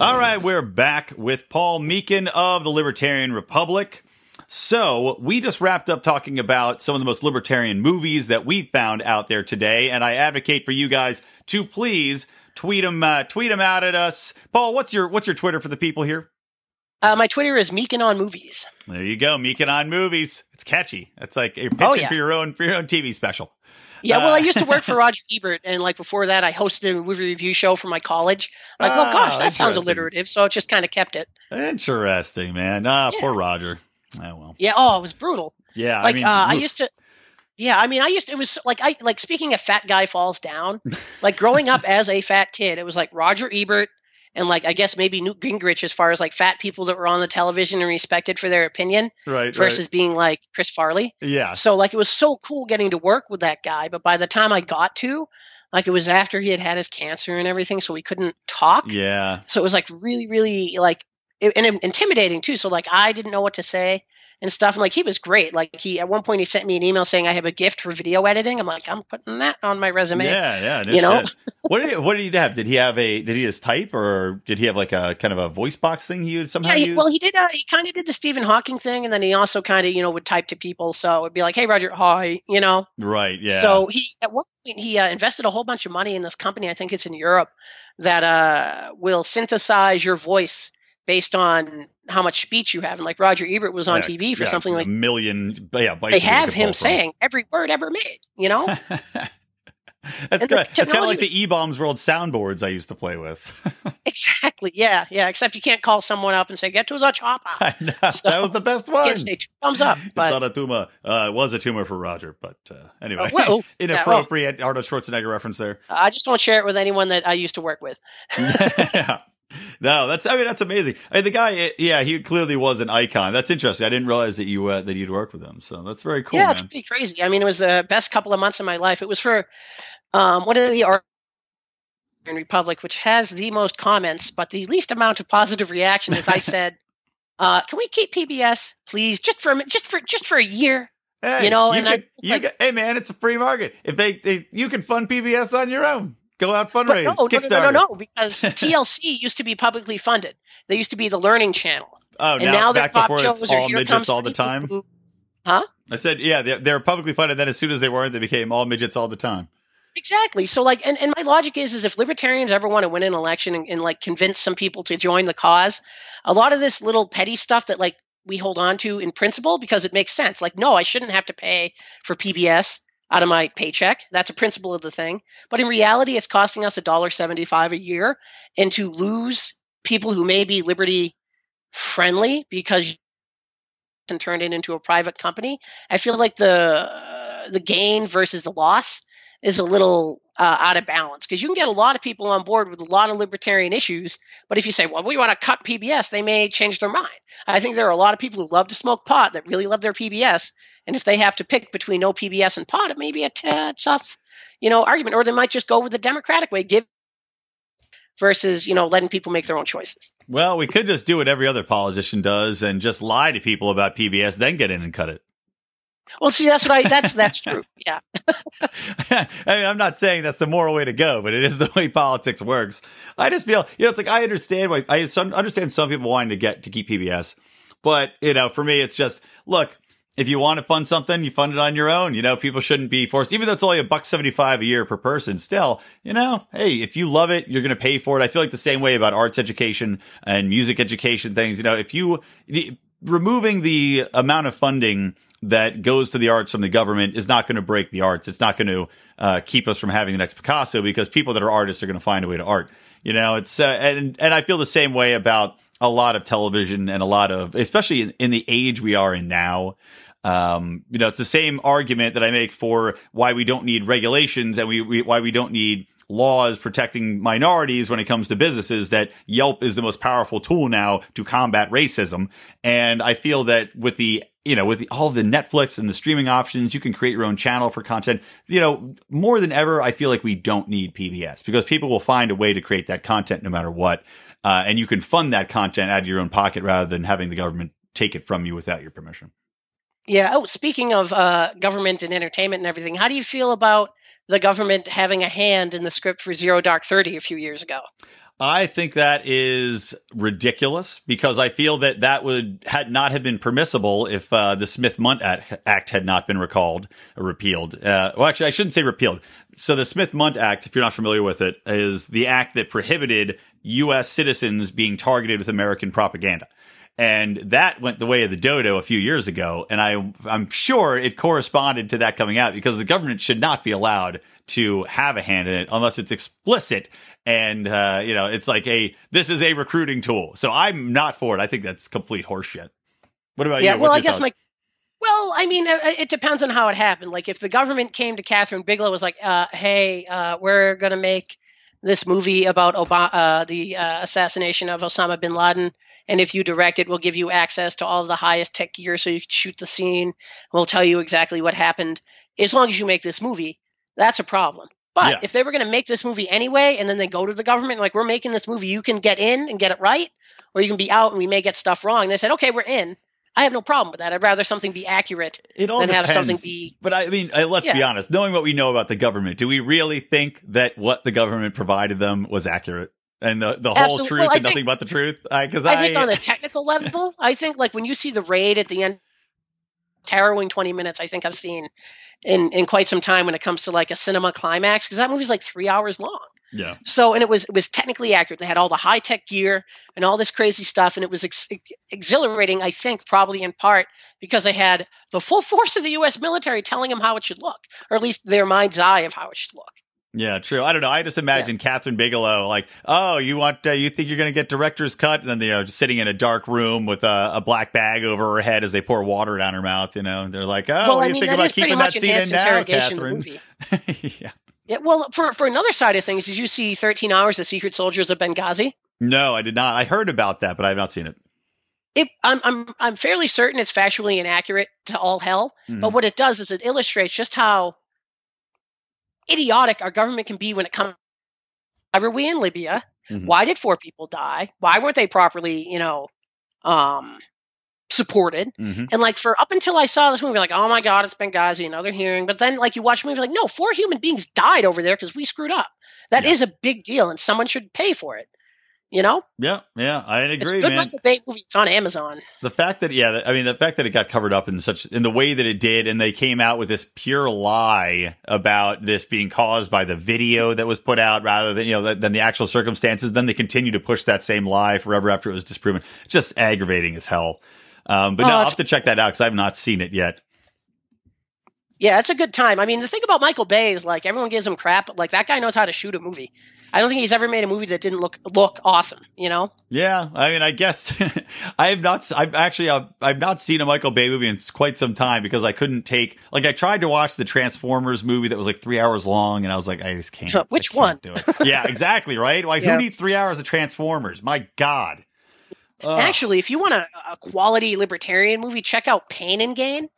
All right, we're back with Paul Meekin of the Libertarian Republic. So, we just wrapped up talking about some of the most libertarian movies that we found out there today, and I advocate for you guys to please tweet them, uh, tweet them out at us. Paul, what's your what's your Twitter for the people here? Uh, my Twitter is Meekin on Movies. There you go, Meekin on movies. It's catchy. It's like you're pitching Oh, yeah. for your own for your own TV special. Yeah, well, Uh, I used to work for [laughs] Roger Ebert, and like before that, I hosted a movie review show for my college. Like, well, Oh, gosh, that sounds alliterative, so I just kind of kept it. Interesting, man. Ah, Yeah. poor Roger. Oh well. Yeah, oh, it was brutal. Yeah, like I mean, uh, I used to yeah i mean i used to, it was like i like speaking of fat guy falls down like growing up [laughs] as a fat kid it was like roger ebert and like i guess maybe newt gingrich as far as like fat people that were on the television and respected for their opinion right, versus being like chris farley. Yeah, so like it was so cool getting to work with that guy but by the time i got to like it was after he had had his cancer and everything so we couldn't talk. Yeah. so it was like really really like it, and intimidating too. So like i didn't know what to say and stuff and like he was great like he at one point he sent me an email saying i have a gift for video editing i'm like i'm putting that on my resume Yeah, yeah. no you know? what did he, what did he have? Did he have a? Did he just type, or did he have like a kind of a voice box thing he would somehow yeah, he, well, he did. Uh, he kind of did the Stephen Hawking thing, and then he also kind of, you know, would type to people. So it'd be like, "Hey, Roger, hi," you know. right. Yeah. So he at one point he uh, invested a whole bunch of money in this company. I think it's in Europe that uh, will synthesize your voice based on how much speech you have. And like Roger Ebert was on Yeah, TV for yeah, something like a million. Yeah, they have him saying every word ever made. You know. [laughs] That's kind of, that's kind of like the E Bombs World soundboards I used to play with. [laughs] exactly. Yeah. Yeah. Except you can't call someone up and say, "Get to the chopper." [laughs] I know So- that was the best one. can't say two thumbs up. It's not a tumor. Uh, it was a tumor for Roger, but uh, anyway, Uh, well, yeah, well. inappropriate Arnold Schwarzenegger reference there. I just don't share it with anyone that I used to work with. yeah. No, that's I mean that's amazing. I mean, the guy, yeah, he clearly was an icon. That's interesting. I didn't realize that you uh, that you'd worked with him. So that's very cool, yeah, man. it's pretty crazy. I mean, it was the best couple of months of my life. It was for um, one of the art. Republic, which has the most comments but the least amount of positive reaction, As I said, [laughs] uh, "Can we keep PBS, please, just for a just for just for a year?" Hey, You know, you and I- you like- hey man, it's a free market. If they, they you can fund PBS on your own. Go out fundraise, no, no, no, Kickstarter. no, no, no, because [laughs] TLC used to be publicly funded. They used to be the Learning Channel, Oh, and now, now back before shows it's all Here midgets all the time. Who- Huh? I said, yeah, they're, they're publicly funded. Then as soon as they weren't, they became all midgets all the time. Exactly. So like, and, and my logic is, is if libertarians ever want to win an election and, and like convince some people to join the cause, a lot of this little petty stuff that like we hold on to in principle because it makes sense. Like, no, I shouldn't have to pay for PBS out of my paycheck. That's a principle of the thing. But in reality, it's costing us a dollar seventy-five a year, and to lose people who may be liberty friendly because and turn it into a private company, I feel like the the gain versus the loss is a little uh, out of balance because you can get a lot of people on board with a lot of libertarian issues, but if you say, "Well, we want to cut PBS," they may change their mind. I think there are a lot of people who love to smoke pot that really love their PBS, and if they have to pick between no PBS and pot, it may be a tough, you know, argument, or they might just go with the Democratic way, give versus you know letting people make their own choices. Well, we could just do what every other politician does and just lie to people about PBS, then get in and cut it. Well, see, that's what I that's that's true. [laughs] Yeah. [laughs] I mean, I'm not saying that's the moral way to go, but it is the way politics works. I just feel, you know, it's like I understand why I understand some people wanting to get to keep PBS, but you know, for me, it's just look. If you want to fund something, you fund it on your own. You know, people shouldn't be forced, even though it's only a buck 75 a year per person. Still, you know, hey, if you love it, you're going to pay for it. I feel like the same way about arts education and music education things. You know, if you, removing the amount of funding that goes to the arts from the government is not going to break the arts. It's not going to uh, keep us from having the next Picasso because people that are artists are going to find a way to art. You know, it's uh, and and I feel the same way about a lot of television and a lot of, especially in, in the age we are in now. Um, you know, it's the same argument that I make for why we don't need regulations and we, we why we don't need laws protecting minorities when it comes to businesses that Yelp is the most powerful tool now to combat racism. And I feel that with the you know, with the, all the Netflix and the streaming options, you can create your own channel for content. You know, more than ever, I feel like we don't need PBS because people will find a way to create that content no matter what. Uh, and you can fund that content out of your own pocket rather than having the government take it from you without your permission. Yeah. Oh, speaking of uh, government and entertainment and everything, how do you feel about the government having a hand in the script for Zero Dark Thirty a few years ago? I think that is ridiculous because I feel that that would had not have been permissible if uh, the Smith Mundt Act had not been recalled or repealed. Uh, well, actually, I shouldn't say repealed. So the Smith Mundt Act, if you're not familiar with it, is the act that prohibited U.S. citizens being targeted with American propaganda. And that went the way of the dodo a few years ago. And I, I'm sure it corresponded to that coming out because the government should not be allowed to have a hand in it unless it's explicit. And, uh, you know, it's like a, this is a recruiting tool. So I'm not for it. I think that's complete horseshit. What about yeah. you? Well, I guess thought? my well, I mean, it depends on how it happened. Like, if the government came to Kathryn Bigelow was like, uh, "Hey, uh, we're going to make this movie about Obama, uh, the uh, assassination of Osama bin Laden, and if you direct it, we'll give you access to all the highest tech gear so you can shoot the scene. We'll tell you exactly what happened. As long as you make this movie, that's a problem." But Yeah. if they were going to make this movie anyway, and then they go to the government like, "We're making this movie, you can get in and get it right, or you can be out and we may get stuff wrong," And they said, "Okay, we're in." I have no problem with that. I'd rather something be accurate It all than have something be. But I mean, let's be honest. Knowing what we know about the government, do we really think that what the government provided them was accurate and the, the whole Absolutely. truth Well, I and nothing but the truth? Because I, I think on the technical level, I think like when you see the raid at the end, harrowing twenty minutes. I think I've seen in in quite some time when it comes to like a cinema climax because that movie's like three hours long. yeah, So and it was it was technically accurate. They had all the high tech gear and all this crazy stuff, and it was ex- exhilarating. I think probably in part because they had the full force of the U.S. military telling them how it should look, or at least their mind's eye of how it should look. Yeah, true. I don't know. I just imagine Kathryn Bigelow like, oh, you want, uh, you think you're going to get director's cut, and then you know, just sitting in a dark room with a, a black bag over her head as they pour water down her mouth. You know, they're like, oh, well, what I do you mean think about keeping that scene in now, Kathryn? [laughs] yeah. Yeah, well, for for another side of things, did you see 13 Hours: The Secret Soldiers of Benghazi? No, I did not. I heard about that, but I have not seen it. It, I'm I'm I'm fairly certain it's factually inaccurate to all hell. Mhm. But what it does is it illustrates just how idiotic our government can be when it comes why were we in Libya? Mhm. Why did four people die? Why weren't they properly, you know, um, supported? Mhm. And like for up until I saw this movie, like, oh my god, it's Benghazi, another hearing. But then like you watch the movie, like, no, four human beings died over there because we screwed up. That is Yeah. a big deal, and someone should pay for it. You know, Yeah, yeah, I it's agree, a good man. Movie. It's on Amazon. the fact that yeah i mean the fact that it got covered up in such in the way that it did and they came out with this pure lie about this being caused by the video that was put out rather than you know than the actual circumstances then they continue to push that same lie forever after it was disproven just aggravating as hell um, but Oh, no i'll have to check that out because i've not seen it yet Yeah, it's a good time. I mean, the thing about Michael Bay is like everyone gives him crap, but like that guy knows how to shoot a movie. I don't think he's ever made a movie that didn't look look awesome. You know? yeah i mean i guess [laughs] i have not i've actually I've, I've not seen a michael bay movie in quite some time because i couldn't take like i tried to watch the transformers movie that was like three hours long and i was like i just can't [laughs] Which can't one? do it yeah exactly right like Yeah. who needs three hours of transformers my god Ugh. Actually, if you want a, a quality libertarian movie, check out Pain and Gain.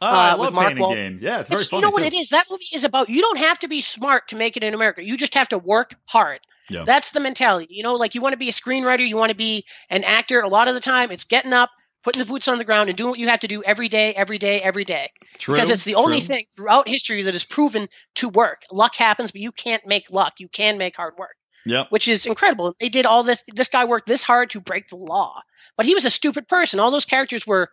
Oh, i uh, with love Mark pain and gain yeah it's very It's, funny you know what too. it is? That movie is about you don't have to be smart to make it in America. You just have to work hard. Yeah. That's the mentality. You know, like you want to be a screenwriter, you want to be an actor. A lot of the time, it's getting up, putting the boots on the ground, and doing what you have to do every day, every day, every day. True, because it's the only thing throughout history that is proven to work. Luck happens, but you can't make luck. You can make hard work, Yep. which is incredible. They did all this. This guy worked this hard to break the law, but he was a stupid person. All those characters were,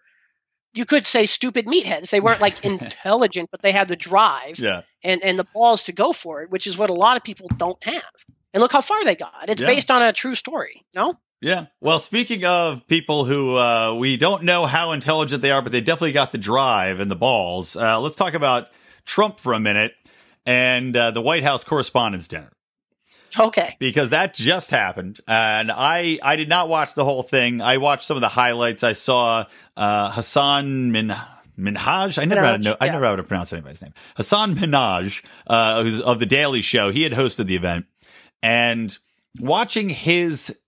you could say, stupid meatheads. They weren't like [laughs] intelligent, but they had the drive Yeah. and and the balls to go for it, which is what a lot of people don't have. And look how far they got. It's Yeah. based on a true story. No, Yeah. Well, speaking of people who uh, we don't know how intelligent they are, but they definitely got the drive and the balls, uh, let's talk about Trump for a minute and uh, the White House Correspondents' Dinner. okay. because that just happened and i i did not watch the whole thing i watched some of the highlights i saw uh hassan min Minhaj, I never Minhaj, know. I never had to pronounce anybody's name. Hassan Minhaj, uh, who's of the Daily Show, he had hosted the event, and watching his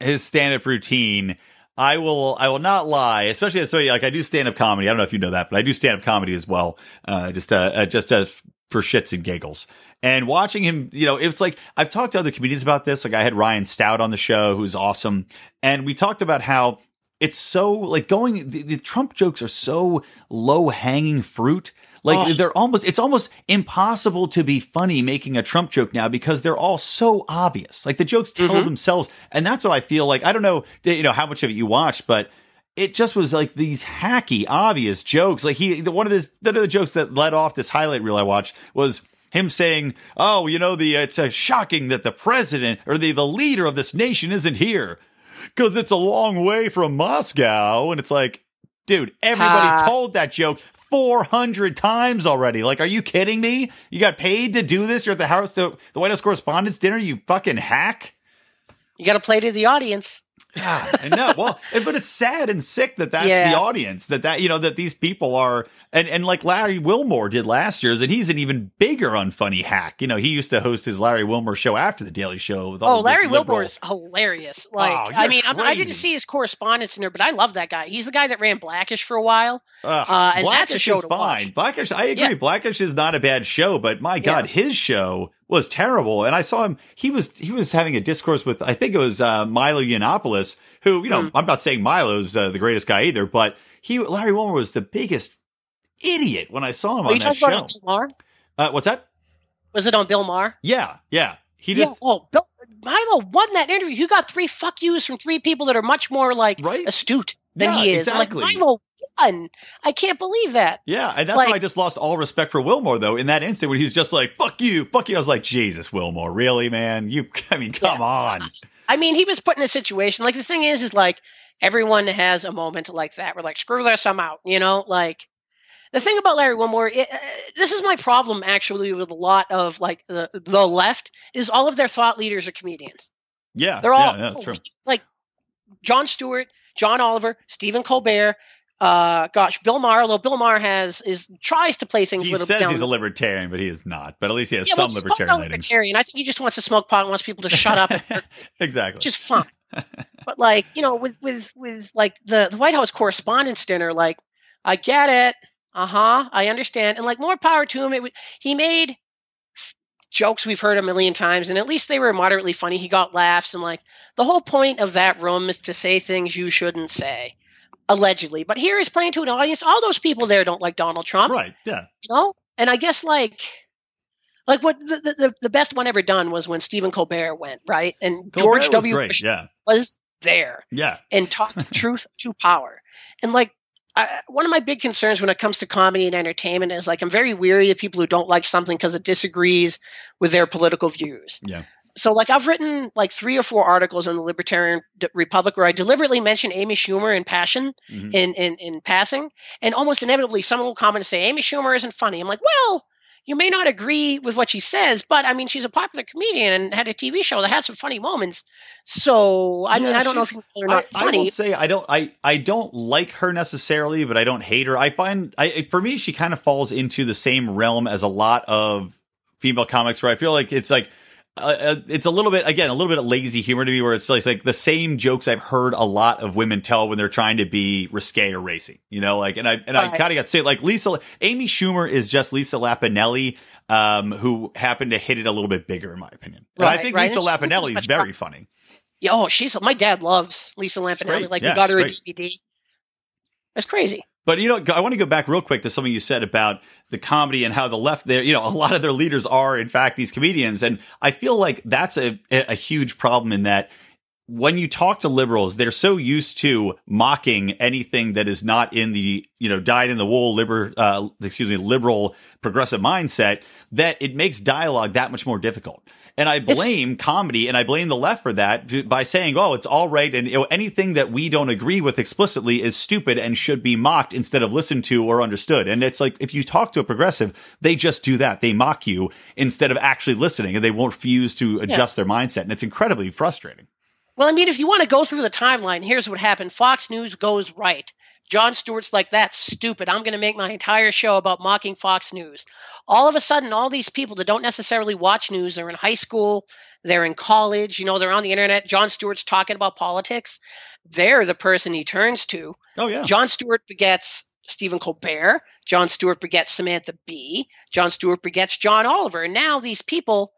his stand up routine, I will I will not lie, especially as somebody like I do stand up comedy. I don't know if you know that, but I do stand up comedy as well, uh, just uh, uh, just uh, for shits and giggles. And watching him, you know, it's like I've talked to other comedians about this. Like I had Ryan Stout on the show, who's awesome, and we talked about how it's so like going. The, the Trump jokes are so low hanging fruit. Like Oh. they're almost, it's almost impossible to be funny making a Trump joke now because they're all so obvious. Like the jokes tell Mhm. themselves. And that's what I feel like. I don't know, you know, how much of it you watched, but it just was like these hacky, obvious jokes. Like he, one of this, one of the jokes that led off this highlight reel I watched was him saying, "Oh, you know, the it's uh, shocking that the president or the the leader of this nation isn't here because it's a long way from Moscow." And it's like, dude, everybody's told that joke. 400 times already. Like, are you kidding me? You got paid to do this? You're at the house, the, the White House Correspondents' Dinner? You fucking hack? You got to play to the audience. Yeah, I know. Well, but it's sad and sick that that's Yeah. the audience that that you know that these people are and and like Larry Wilmore did last year's, and he's an even bigger unfunny hack. You know, he used to host his Larry Wilmore show after the Daily Show. With all Oh, Larry liberal- Wilmore is hilarious. Like, Oh, I mean, I'm, I didn't see his correspondence in there, but I love that guy. He's the guy that ran Blackish for a while. Ugh, Uh, and that's a Blackish show is fine. watch. Blackish, I agree. Yeah. Blackish is not a bad show, but my God, Yeah. his show was terrible. And I saw him. He was he was having a discourse with I think it was uh, Milo Yiannopoulos, who you know Hmm. I'm not saying Milo's uh, the greatest guy either, but he Larry Wilmore was the biggest idiot when I saw him Are on that show. on Uh, what's that? Was it on Bill Maher? Yeah, yeah. He Yeah. Oh, Bill, Milo won that interview. You got three fuck yous from three people that are much more like Right? astute than Yeah, he is. exactly. Like Milo won. I can't believe that. Yeah, and that's Like- when I just lost all respect for Wilmore, though. In that instant, when he's just like "fuck you, fuck you," I was like, "Jesus, Wilmore, really, man? You, [laughs] I mean, come on." [laughs] I mean, he was put in a situation. Like the thing is, is like everyone has a moment like that. We're like, screw this, I'm out. You know, like the thing about Larry Wilmore. It, uh, this is my problem actually with a lot of like the the left is all of their thought leaders are comedians. Yeah, They're all yeah, that's true. like Jon Stewart, John Oliver, Stephen Colbert. Uh, gosh, Bill Maher. Although Bill Maher has is tries to play things He a little says down. he's a libertarian, but he is not. But at least he has yeah, well, some he's libertarian libertarian. I think he just wants to smoke pot and wants people to shut up. [laughs] Exactly. which is fine. but like you know, with with with like the the White House Correspondents' Dinner, like I get it, uh huh, I understand, and like more power to him. It he made jokes we've heard a million times, and at least they were moderately funny. He got laughs, and like the whole point of that room is to say things you shouldn't say, allegedly. But here he's playing to an audience. All those people there don't like Donald Trump, Right. Yeah. you know. And I guess like. Like what the, the the- best one ever done was when Stephen Colbert went right, and Colbert George W. great. Bush Yeah. was there Yeah. and talked [laughs] truth to power. And like I, one of my big concerns when it comes to comedy and entertainment is like I'm very weary of people who don't like something because it disagrees with their political views. Yeah. So like I've written like three or four articles in the Libertarian D- Republic where I deliberately mention Amy Schumer in passion Mhm. in, in in passing, and almost inevitably someone will comment and say Amy Schumer isn't funny. I'm like, well. You may not agree with what she says, but I mean, she's a popular comedian and had a TV show that had some funny moments. So, I mean, I don't know if you are not I, I funny. won't say I don't I I don't like her necessarily, but I don't hate her. I find I for me she kind of falls into the same realm as a lot of female comics where I feel like it's like uh, uh, it's a little bit again a little bit of lazy humor to me where it's like, it's like the same jokes I've heard a lot of women tell when they're trying to be risque or racy, you know, like and I and I kind of got to say like Lisa Amy Schumer is just Lisa Lampanelli um who happened to hit it a little bit bigger in my opinion. And I think right. Lisa And Lampanelli is very fun. funny. Yeah, oh, she's my dad loves Lisa great. Like Yeah, we got her a DVD. That's crazy. But you know, I want to go back real quick to something you said about the comedy and how the left there, you know, a lot of their leaders are in fact these comedians. And I feel like that's a, a huge problem in that when you talk to liberals, they're so used to mocking anything that is not in the, you know, dyed in the wool liber, uh, excuse me, liberal progressive mindset that it makes dialogue that much more difficult. And I blame comedy and I blame the left for that by saying, oh, it's all right. And you know, anything that we don't agree with explicitly is stupid and should be mocked instead of listened to or understood. And it's like, if you talk to a progressive, they just do that. They mock you instead of actually listening and they won't refuse to adjust their mindset. And it's incredibly frustrating. Well, I mean, if you want to go through the timeline, here's what happened. Fox News goes right. Jon Stewart's like, that's stupid. I'm going to make my entire show about mocking Fox News. All of a sudden, all these people that don't necessarily watch news, they're in high school, they're in college, you know, they're on the internet. Jon Stewart's talking about politics. They're the person he turns to. Oh, yeah. Jon Stewart begets Stephen Colbert. Jon Stewart begets Samantha Bee. Jon Stewart begets John Oliver. And now these people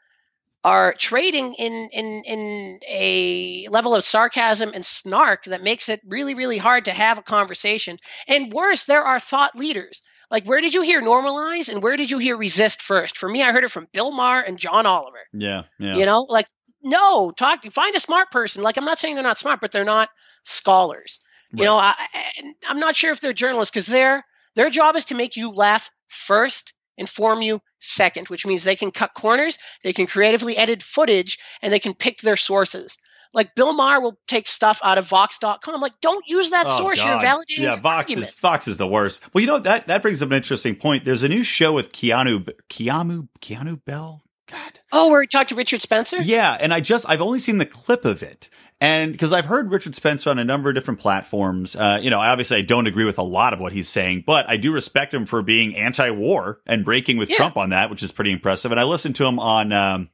are trading in in in a level of sarcasm and snark that makes it really really hard to have a conversation. And worse, there are thought leaders. Like where did you hear normalize and where did you hear resist first? For me, I heard it from Bill Maher and John Oliver. Yeah. Yeah. You know, like no, talk find a smart person. Like I'm not saying they're not smart, but they're not scholars. You know, I, I- I'm not sure if they're journalists because their their job is to make you laugh first, inform you second, which means they can cut corners, they can creatively edit footage, and they can pick their sources. Like Bill Maher will take stuff out of Vox.com. I'm like, don't use that Oh, source. God. You're validating Yeah, Vox argument. is Vox is the worst. Well, you know that that brings up an interesting point. There's a new show with Keanu Keanu Keanu Bell. God. Oh, where he talked to Richard Spencer. Yeah, and I just I've only seen the clip of it. And because I've heard Richard Spencer on a number of different platforms, uh, you know, obviously I don't agree with a lot of what he's saying, but I do respect him for being anti-war and breaking with Yeah. Trump on that, which is pretty impressive. And I listened to him on um,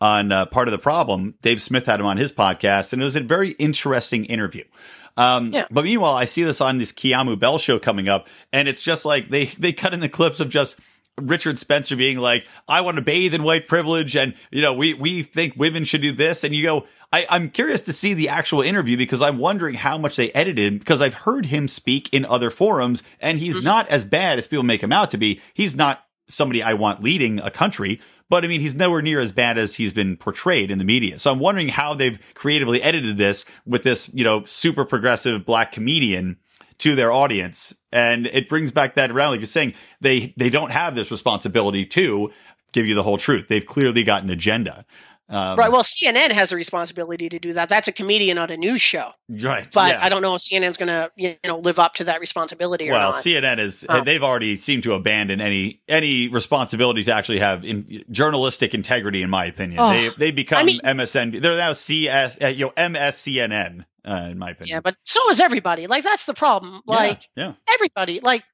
on uh, part of the problem. Dave Smith had him on his podcast, and it was a very interesting interview. Um, Yeah. but meanwhile, I see this on this Kamau Bell show coming up, and it's just like they they cut in the clips of just Richard Spencer being like, "I want to bathe in white privilege," and you know, we we think women should do this, and you go. I, I'm curious to see the actual interview because I'm wondering how much they edited because I've heard him speak in other forums and he's mm-hmm. not as bad as people make him out to be. He's not somebody I want leading a country, but I mean, he's nowhere near as bad as he's been portrayed in the media. So I'm wondering how they've creatively edited this with this, you know, super progressive black comedian to their audience. And it brings back that around, like you're saying, they, they don't have this responsibility to give you the whole truth. They've clearly got an agenda. Um, Right. Well, CNN has a responsibility to do that. That's a comedian on a news show. right. But yeah. I don't know if CNN's going to, you know, live up to that responsibility or not. Well. CNN is Oh. they've already seemed to abandon any any responsibility to actually have in, journalistic integrity, in my opinion. Oh, they they become I mean- MSN. They're now CS, uh, you know, MSCNN, uh, in my opinion. yeah, but so is everybody. Like that's the problem. Yeah, Like yeah, everybody. Like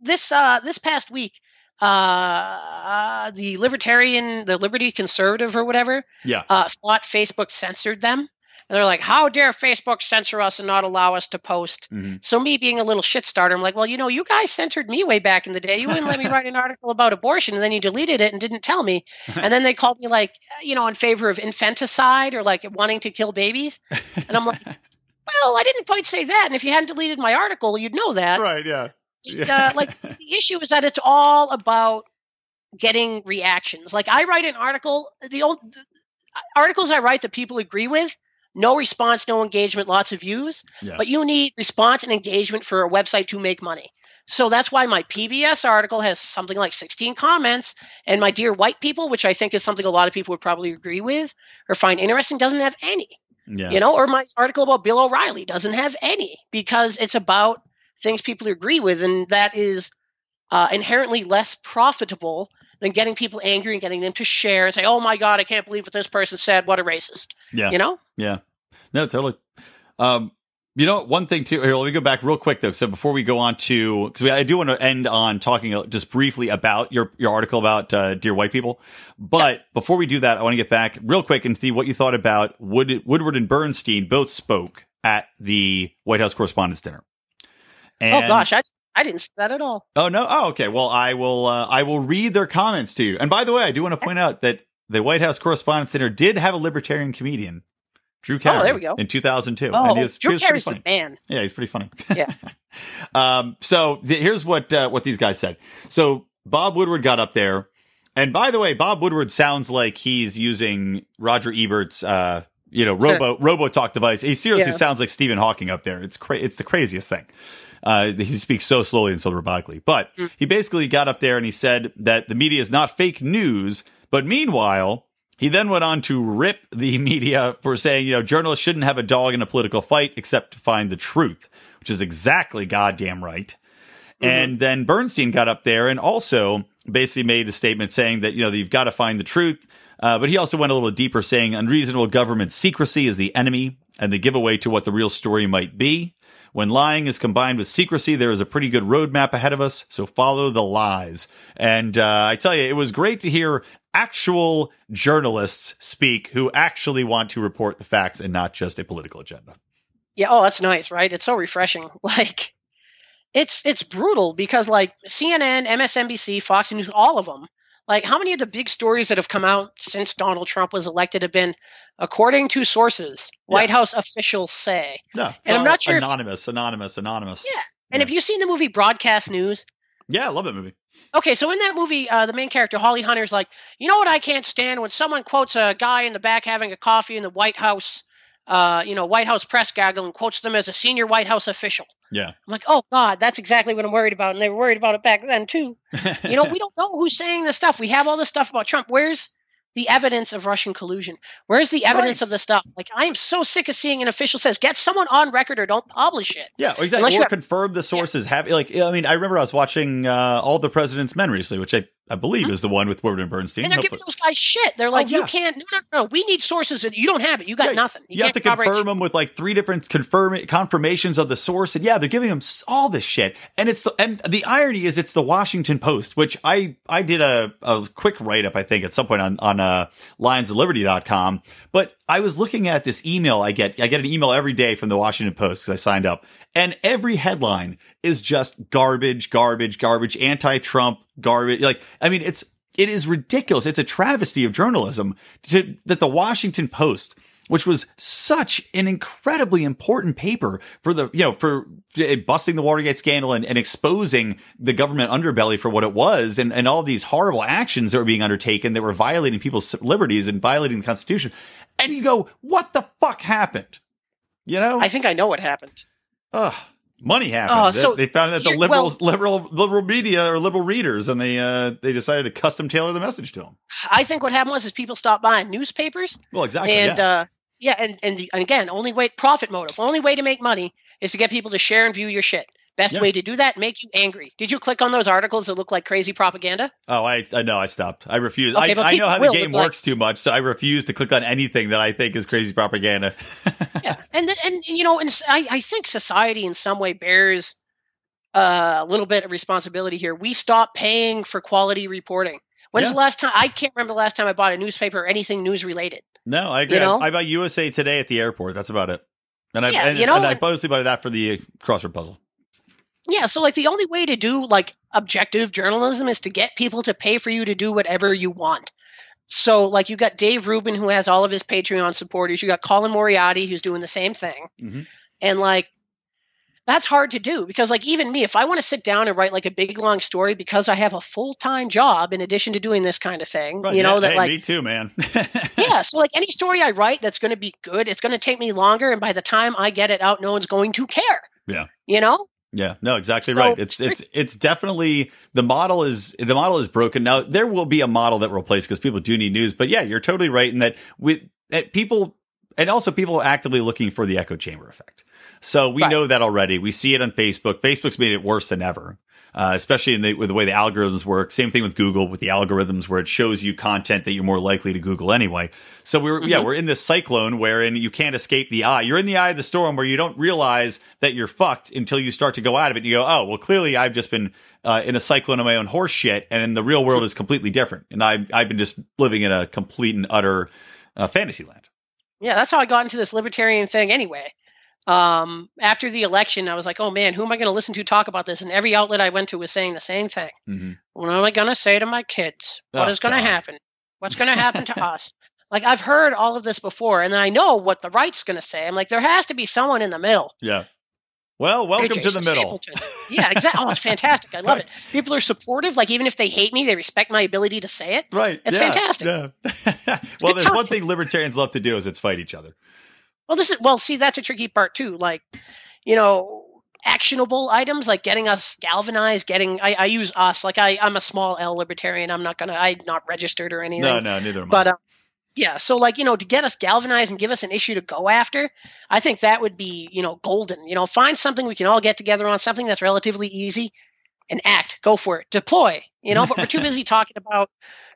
this uh this past week, uh the libertarian, the liberty conservative or whatever, yeah, uh thought Facebook censored them. And they're like, "How dare Facebook censor us and not allow us to post?" Mhm. So me being a little shit starter, I'm like, "Well, you know, you guys censored me way back in the day. You wouldn't let me write an article about abortion, and then you deleted it and didn't tell me. And then they called me like, you know, in favor of infanticide or like wanting to kill babies. And I'm like, [laughs] well, I didn't quite say that. And if you hadn't deleted my article, you'd know that. Right. Yeah. Uh, like the issue is that it's all about getting reactions. Like I write an article, the old the articles I write that people agree with, no response, no engagement, lots of views. Yeah. But you need response and engagement for a website to make money. So that's why my PBS article has something like 16 comments, and my Dear White People, which I think is something a lot of people would probably agree with or find interesting, doesn't have any Yeah. you know or my article about bill o'reilly doesn't have any because it's about things people agree with and that is uh, inherently less profitable than getting people angry and getting them to share and say oh my god i can't believe what this person said what a racist Yeah. you know Yeah. No, totally. Um, you know, one thing too. Here, let me go back real quick though. So before we go on to, because I do want to end on talking uh, just briefly about your your article about uh, dear white people. But before we do that, I want to get back real quick and see what you thought about Wood, Woodward and Bernstein both spoke at the White House Correspondents' Dinner. And, oh gosh i i didn't see that at all Oh no. Oh, okay. Well, I will. Uh, I will read their comments to you. And by the way, I do want to point out that the White House Correspondents' Dinner did have a libertarian comedian, Drew Carey. Oh, there we go. In 2002. oh and he was, he drew was carey's funny. the man Yeah, he's pretty funny. Yeah. [laughs] um, so th- here's what uh, what these guys said. So Bob Woodward got up there, and by the way, Bob Woodward sounds like he's using Roger Ebert's uh, you know robo robo talk device. He seriously Yeah. sounds like Stephen Hawking up there. It's cra- it's the craziest thing. Uh, he speaks so slowly and so robotically. But he basically got up there and he said that the media is not fake news. But meanwhile, he then went on to rip the [laughs] media for saying, you know, journalists shouldn't have a dog in a political fight except to find the truth, which is exactly goddamn right. And then Bernstein got up there and also basically made the statement saying that, you know, that you've got to find the truth. Uh, but he also went a little deeper saying unreasonable government secrecy is the enemy and the giveaway to what the real story might be. When lying is combined with secrecy, there is a pretty good roadmap ahead of us. So follow the lies. And uh, I tell you, it was great to hear actual journalists speak who actually want to report the facts and not just a political agenda. Yeah, oh, that's nice, right? It's so refreshing. [laughs] Like it's it's brutal because like CNN, MSNBC, Fox News, all of them. Like how many of the big stories that have come out since Donald Trump was elected have been according to sources, White House officials say. No, And I'm not sure if- Anonymous, anonymous, anonymous. Yeah. And Yeah. have you seen the movie Broadcast News? Yeah, I love that movie. Okay, so in that movie, uh, the main character Holly Hunter's like, you know what I can't stand when someone quotes a guy in the back having a coffee in the White House, uh, you know, White House press gaggle and quotes them as a senior White House official. Yeah. I'm like, oh God, that's exactly what I'm worried about, and they were worried about it back then too. [laughs] You know, we don't know who's saying this stuff. We have all this stuff about Trump. Where's the evidence of Russian collusion? Where's the evidence Right. of the stuff? Like, I am so sick of seeing an official says, get someone on record or don't publish it. Yeah, exactly. Unless you Or have- confirm the sources. Have like I mean, I remember I was watching uh, All the President's Men recently, which I, I believe is the one with Woodward and Bernstein. And they're Hopefully- giving those guys shit. They're like, Oh, yeah. you can't. No, no, no. We need sources, and you don't have it. You got Yeah, nothing. You, have to confirm them with like three different confirm confirmations of the source, and yeah, they're giving them all this shit. And it's the and the irony is it's the Washington Post, which I I did a a quick write up I think at some point on on uh, lionsofliberty.com, but I was looking at this email I get. I get an email every day from the Washington Post because I signed up, and every headline is just garbage, garbage, garbage, anti-Trump, garbage. Like I mean, it's it is ridiculous. It's a travesty of journalism to, that the Washington Post, which was such an incredibly important paper for the, you know, for busting the Watergate scandal and, and exposing the government underbelly for what it was and, and all these horrible actions that were being undertaken that were violating people's liberties and violating the Constitution. And you go, what the fuck happened? You know? I think I know what happened. Ugh. Money happened. Oh, They- so they found that the liberals, liberal, liberal media or liberal readers, and they uh, they decided to custom tailor the message to them. I think what happened was is people stopped buying newspapers, Well, exactly. and yeah. uh, yeah, and and, the, and again, only way profit motive, only way to make money is to get people to share and view your shit. Best Yeah. way to do that, make you angry. Did you click on those articles that look like crazy propaganda? Oh, I I know I stopped. I refuse. Okay, I, I know how the game look like- works too much, so I refuse to click on anything that I think is crazy propaganda. [laughs] yeah, and then, and you know, and I, I think society in some way bears uh, a little bit of responsibility here. We stop paying for quality reporting. When's Yeah. the last time? I can't remember the last time I bought a newspaper or anything news related. No, I agree. You know? I, I buy USA Today at the airport. That's about it. And I Yeah, and, you know, and I mostly buy that for the crossword puzzle. Yeah, so like the only way to do like objective journalism is to get people to pay for you to do whatever you want. So like you got Dave Rubin who has all of his Patreon supporters, you got Colin Moriarty who's doing the same thing. Mhm. And like that's hard to do because like even me if I want to sit down and write like a big long story because I have a full-time job in addition to doing this kind of thing, Right, you know yeah, that hey, like me too, man. [laughs] yeah, so like any story I write that's going to be good, it's going to take me longer and by the time I get it out no one's going to care. Yeah. You know? Yeah, no, exactly So- right. It's it's it's definitely the model is the model is broken. Now there will be a model that replaces because people do need news. But yeah, you're totally right in that with that people and also people actively looking for the echo chamber effect. So we Right. know that already. We see it on Facebook. Facebook's made it worse than ever. Uh, especially in the, with the way the algorithms work. Same thing with Google with the algorithms where it shows you content that you're more likely to Google anyway. So we're, yeah, Mm-hmm. we're in this cyclone wherein you can't escape the eye. You're in the eye of the storm where you don't realize that you're fucked until you start to go out of it. And you go, oh, well, clearly I've just been, uh, in a cyclone of my own horse shit. And the real world is completely different. And I've, I've been just living in a complete and utter, uh, fantasy land. Yeah, that's how I got into this libertarian thing anyway. Um, after the election, I was like, oh man, who am I going to listen to talk about this? And every outlet I went to was saying the same thing. Mm-hmm. What am I going to say to my kids? What Oh, is going to happen? What's going to happen to [laughs] us? Like, I've heard all of this before, and then I know what the right's going to say. I'm like, there has to be someone in the middle. Yeah. Well, welcome to the middle. Stapleton. Yeah, exactly. Oh, it's fantastic. I love [laughs] it. People are supportive. Like, even if they hate me, they respect my ability to say it. Right. It's yeah, fantastic. Yeah. [laughs] well, there's one thing libertarians love to do is it's fight each other. Well, this is well. See, that's a tricky part too. Like, you know, actionable items like getting us galvanized. Getting I, I use us like I I'm a small L libertarian. I'm not gonna I'm not registered or anything. No, no, neither am I. But uh, yeah, so like you know, to get us galvanized and give us an issue to go after, I think that would be you know golden. You know, find something we can all get together on, something that's relatively easy, and act. Go for it. Deploy. You know, but we're too [laughs] busy talking about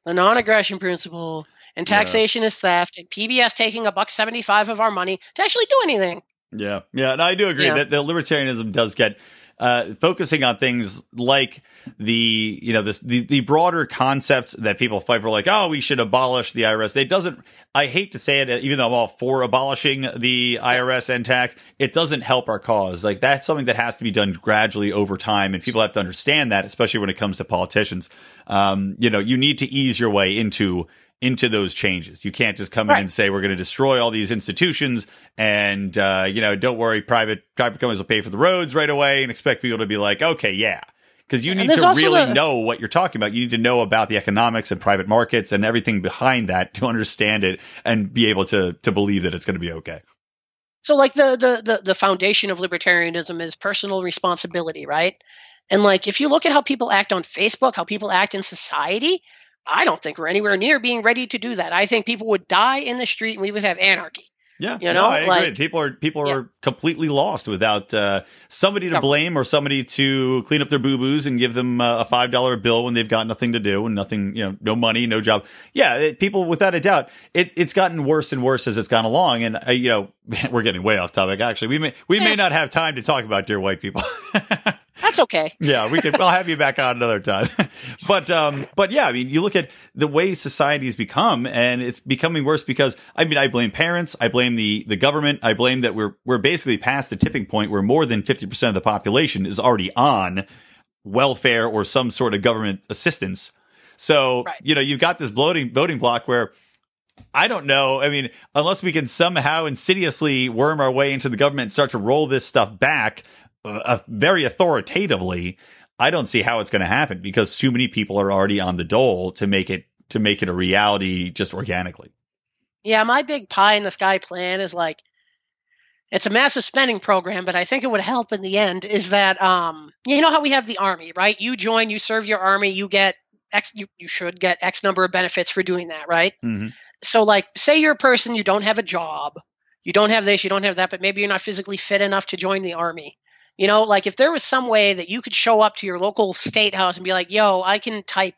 the non-aggression principle and Yeah. taxation is theft and PBS taking a buck seventy-five of our money to actually do anything. Yeah, yeah, and I do agree Yeah. that the libertarianism does get uh, focusing on things like the you know this the, the broader concepts that people fight for, like oh we should abolish the IRS. It doesn't. I hate to say it, even though I'm all for abolishing the IRS and tax, it doesn't help our cause. Like that's something that has to be done gradually over time, and people have to understand that, especially when it comes to politicians. Um, you know, you need to ease your way into into those changes. You can't just come in and say we're going to destroy all these institutions and uh, you know, don't worry, private private companies will pay for the roads right away and expect people to be like, okay, yeah. Because you need to really the- know what you're talking about. You need to know about the economics and private markets and everything behind that to understand it and be able to to believe that it's going to be okay. So like the, the the the foundation of libertarianism is personal responsibility, right? And like if you look at how people act on Facebook, how people act in society, I don't think we're anywhere near being ready to do that. I think people would die in the street and we would have anarchy. Yeah, You no, know, I agree. like- people are people Yeah. are completely lost without uh, somebody to blame or somebody to clean up their boo boos and give them uh, a five dollar bill when they've got nothing to do and nothing, you know, no money, no job. Yeah, it, people without a doubt, it, it's gotten worse and worse as it's gone along. And uh, you know, [laughs] we're getting way off topic. Actually, we may we may not have time to talk about dear white people. [laughs] That's okay. Yeah, we could. I'll have you back on another time. [laughs] but um, but yeah, I mean, you look at the way society's become, and it's becoming worse because I mean, I blame parents, I blame the the government, I blame that we're we're basically past the tipping point where more than fifty percent of the population is already on welfare or some sort of government assistance. So Right. you know, you've got this bloating voting block where. I don't know. I mean, unless we can somehow insidiously worm our way into the government and start to roll this stuff back uh, very authoritatively, I don't see how it's going to happen because too many people are already on the dole to make it to make it a reality just organically. Yeah, my big pie in the sky plan is like it's a massive spending program, but I think it would help in the end is that um you know how we have the army, right? You join, you serve your army, you get X you, you should get X number of benefits for doing that, right? Mm-hmm. So like say you're a person, you don't have a job, you don't have this, you don't have that, but maybe you're not physically fit enough to join the army. You know, like if there was some way that you could show up to your local state house and be like, "Yo, I can type.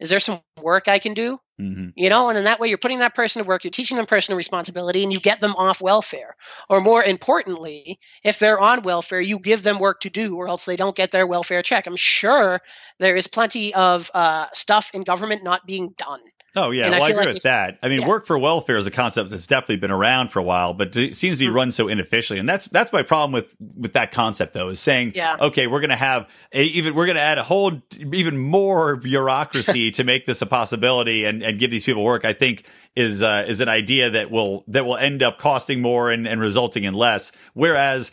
Is there some work I can do. hmm You know, and then that way you're putting that person to work, you're teaching them personal responsibility, and you get them off welfare. Or more importantly, if they're on welfare, you give them work to do, or else they don't get their welfare check. I'm sure there is plenty of uh, stuff in government not being done. Oh yeah, And I well I, feel agree like with if- that. I mean, yeah. work for welfare is a concept that's definitely been around for a while, but it seems to Mm-hmm. be run so inefficiently, and that's that's my problem with with that concept though. Is saying, Yeah. okay, we're going to have a, even we're going to add a whole even more bureaucracy [laughs] to make this a possibility and and give these people work. I think is uh, is an idea that will that will end up costing more and, and resulting in less. Whereas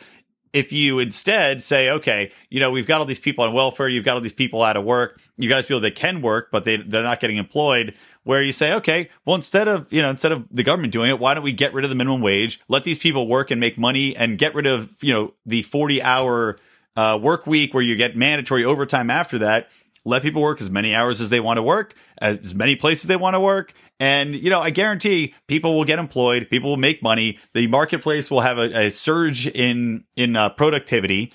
if you instead say, okay, you know, we've got all these people on welfare, you've got all these people out of work, you guys feel they can work, but they, they're not getting employed, where you say, okay, well, instead of, you know, instead of the government doing it, why don't we get rid of the minimum wage, let these people work and make money and get rid of, you know, the 40 hour, uh, work week where you get mandatory overtime after that. Let people work as many hours as they want to work, as many places they want to work. And, you know, I guarantee people will get employed. People will make money. The marketplace will have a, a surge in, in uh, productivity.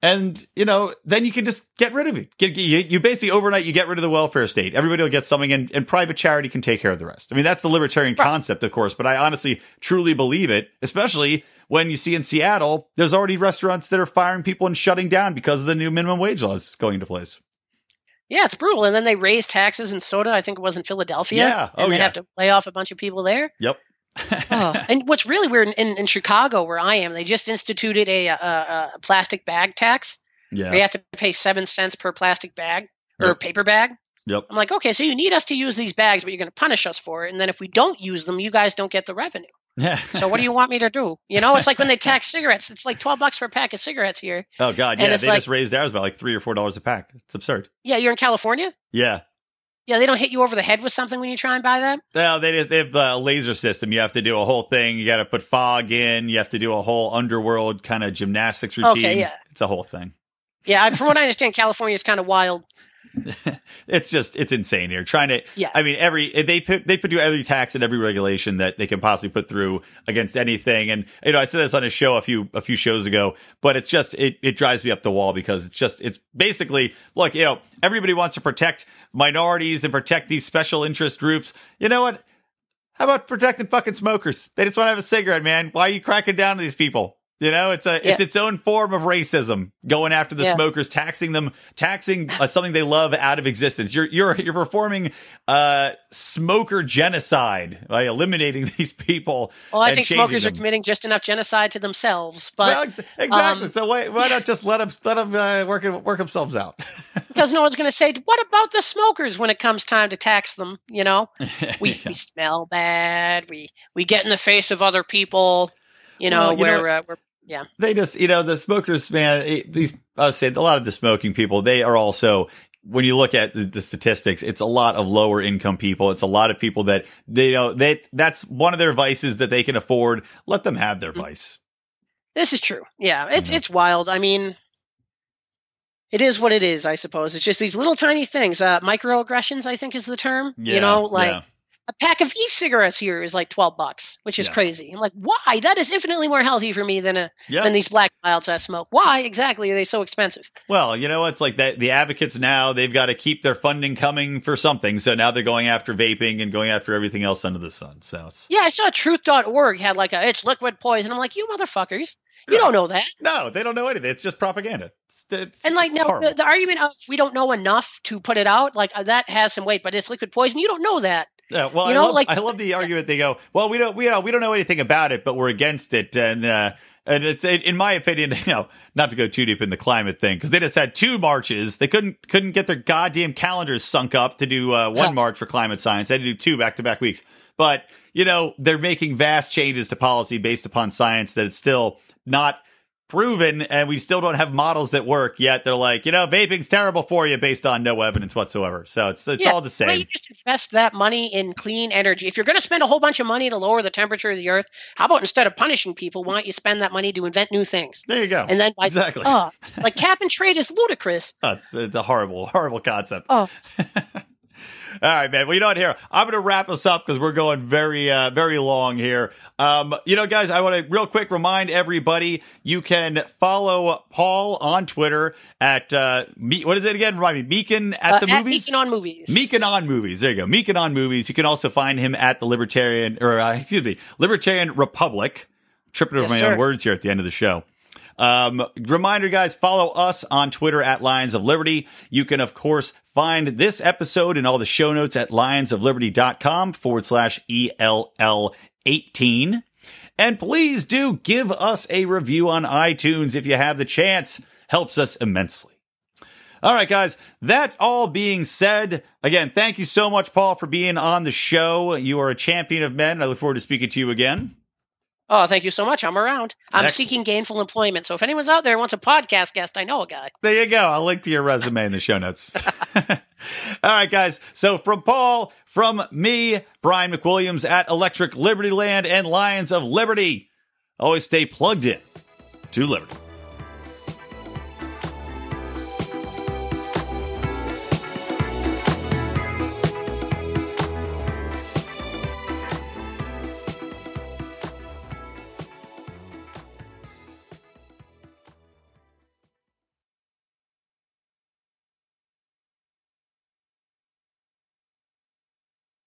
And, you know, then you can just get rid of it. Get, you, you basically overnight, you get rid of the welfare state. Everybody will get something and, and private charity can take care of the rest. I mean, that's the libertarian concept, of course, but I honestly truly believe it, especially when you see in Seattle, there's already restaurants that are firing people and shutting down because of the new minimum wage laws going into place. Yeah, it's brutal. And then they raise taxes in soda. I think it was in Philadelphia. Yeah. Oh, and they yeah. have to lay off a bunch of people there. Yep. [laughs] Oh, and what's really weird in, in Chicago, where I am, they just instituted a, a, a plastic bag tax. Yeah. You have to pay seven cents per plastic bag or Yep. paper bag. Yep. I'm like, okay, so you need us to use these bags, but you're going to punish us for it. And then if we don't use them, you guys don't get the revenue. [laughs] So what do you want me to do? You know, it's like when they [laughs] tax cigarettes. It's like 12 bucks for a pack of cigarettes here. oh God. Yeah. They like- just raised ours by like three or four dollars a pack. It's absurd. Yeah, you're in California. Yeah. Yeah, they don't hit you over the head with something when you try and buy that. No, they they have a laser system. You have to do a whole thing. You got to put fog in. You have to do a whole underworld kind of gymnastics routine. Okay, yeah. It's a whole thing. Yeah, I- from what I understand, California is kind of wild. [laughs] It's just it's insane here. Trying to, Yeah. I mean, every they put they put through every tax and every regulation that they can possibly put through against anything. And you know, I said this on a show a few a few shows ago, but it's just it it drives me up the wall because it's just it's basically look, you know, everybody wants to protect minorities and protect these special interest groups. You know what? How about protecting fucking smokers? They just want to have a cigarette, man. Why are you cracking down on these people? You know, it's a it's Yeah. its own form of racism. Going after the Yeah. smokers, taxing them, taxing uh, something they love out of existence. You're you're you're performing uh smoker genocide by eliminating [laughs] these people. Well, I think smokers are committing just enough genocide to themselves, but well, ex- exactly. um, so why why not just let them let them uh, work work themselves out? [laughs] because no one's going to say, "What about the smokers?" When it comes time to tax them, you know, [laughs] we, Yeah. we smell bad. We we get in the face of other people. You know, Well, you know where uh, we're yeah. they just you know the smokers man it- these i would say a lot of the smoking people they are also when you look at the, the statistics it's a lot of lower income people it's a lot of people that they you know that that's one of their vices that they can afford let them have their vice This is true. Yeah, it's Mhm. it's wild. I mean, it is what it is. I suppose it's just these little tiny things. Uh, microaggressions, I think, is the term. you know, like yeah. A pack of e-cigarettes here is like twelve bucks, which is Yeah. crazy. I'm like, why? That is infinitely more healthy for me than a yeah than these black milds I smoke. Why exactly are they so expensive? well you know it's like that the advocates now they've got to keep their funding coming for something so now they're going after vaping and going after everything else under the sun so it's Yeah, I saw Truth.org had like a it's liquid poison. I'm like, you motherfuckers, you don't know that. no they don't know anything it's just propaganda it's, it's And like, no, horrible. the, the argument of we don't know enough to put it out, like uh, that has some weight, but it's liquid poison. You don't know that. Yeah, well, You I know, love, like- I love the argument. They go, well, we don't, we don't, we don't know anything about it, but we're against it, and uh, and it's in my opinion, [laughs] you know, not to go too deep in the climate thing, because they just had two marches. They couldn't couldn't get their goddamn calendars sunk up to do uh, one Yeah. march for climate science. They had to do two back to back weeks, but you know, they're making vast changes to policy based upon science that is still not proven and we still don't have models that work yet they're like you know vaping's terrible for you based on no evidence whatsoever so it's it's Yeah, all the Why don't same you just invest that money in clean energy? If you're going to spend a whole bunch of money to lower the temperature of the earth, how about instead of punishing people, why don't you spend that money to invent new things? there you go And then, by, Exactly. oh, [laughs] like cap and trade is ludicrous. Oh, it's, it's a horrible, horrible concept. Oh, [laughs] All right, man. Well, you know what? Here, I'm going to wrap us up because we're going very, uh, very long here. Um, you know, guys, I want to real quick remind everybody you can follow Paul on Twitter at uh, me, what is it again? Remind me, Meekin at Uh, the at movies. Meekin on movies. Meekin on movies. There you go. Meekin on movies. You can also find him at the Libertarian, or uh, excuse me, Libertarian Republic. Tripping over Yes, my sir. own words here at the end of the show. Um, reminder, guys, follow us on Twitter at Lions of Liberty. You can, of course, find this episode and all the show notes at lionsofliberty.com forward slash ELL 18. And please do give us a review on iTunes if you have the chance. Helps us immensely. All right, guys. That all being said, again, thank you so much, Paul, for being on the show. You are a champion of men. I look forward to speaking to you again. Oh, thank you so much. I'm around. I'm Excellent. seeking gainful employment. So if anyone's out there wants a podcast guest, I know a guy. There you go. I'll link to your resume in the show notes. [laughs] All right, guys. So from Paul, from me, Brian McWilliams at Electric Liberty Land and Lions of Liberty, always stay plugged in to Liberty.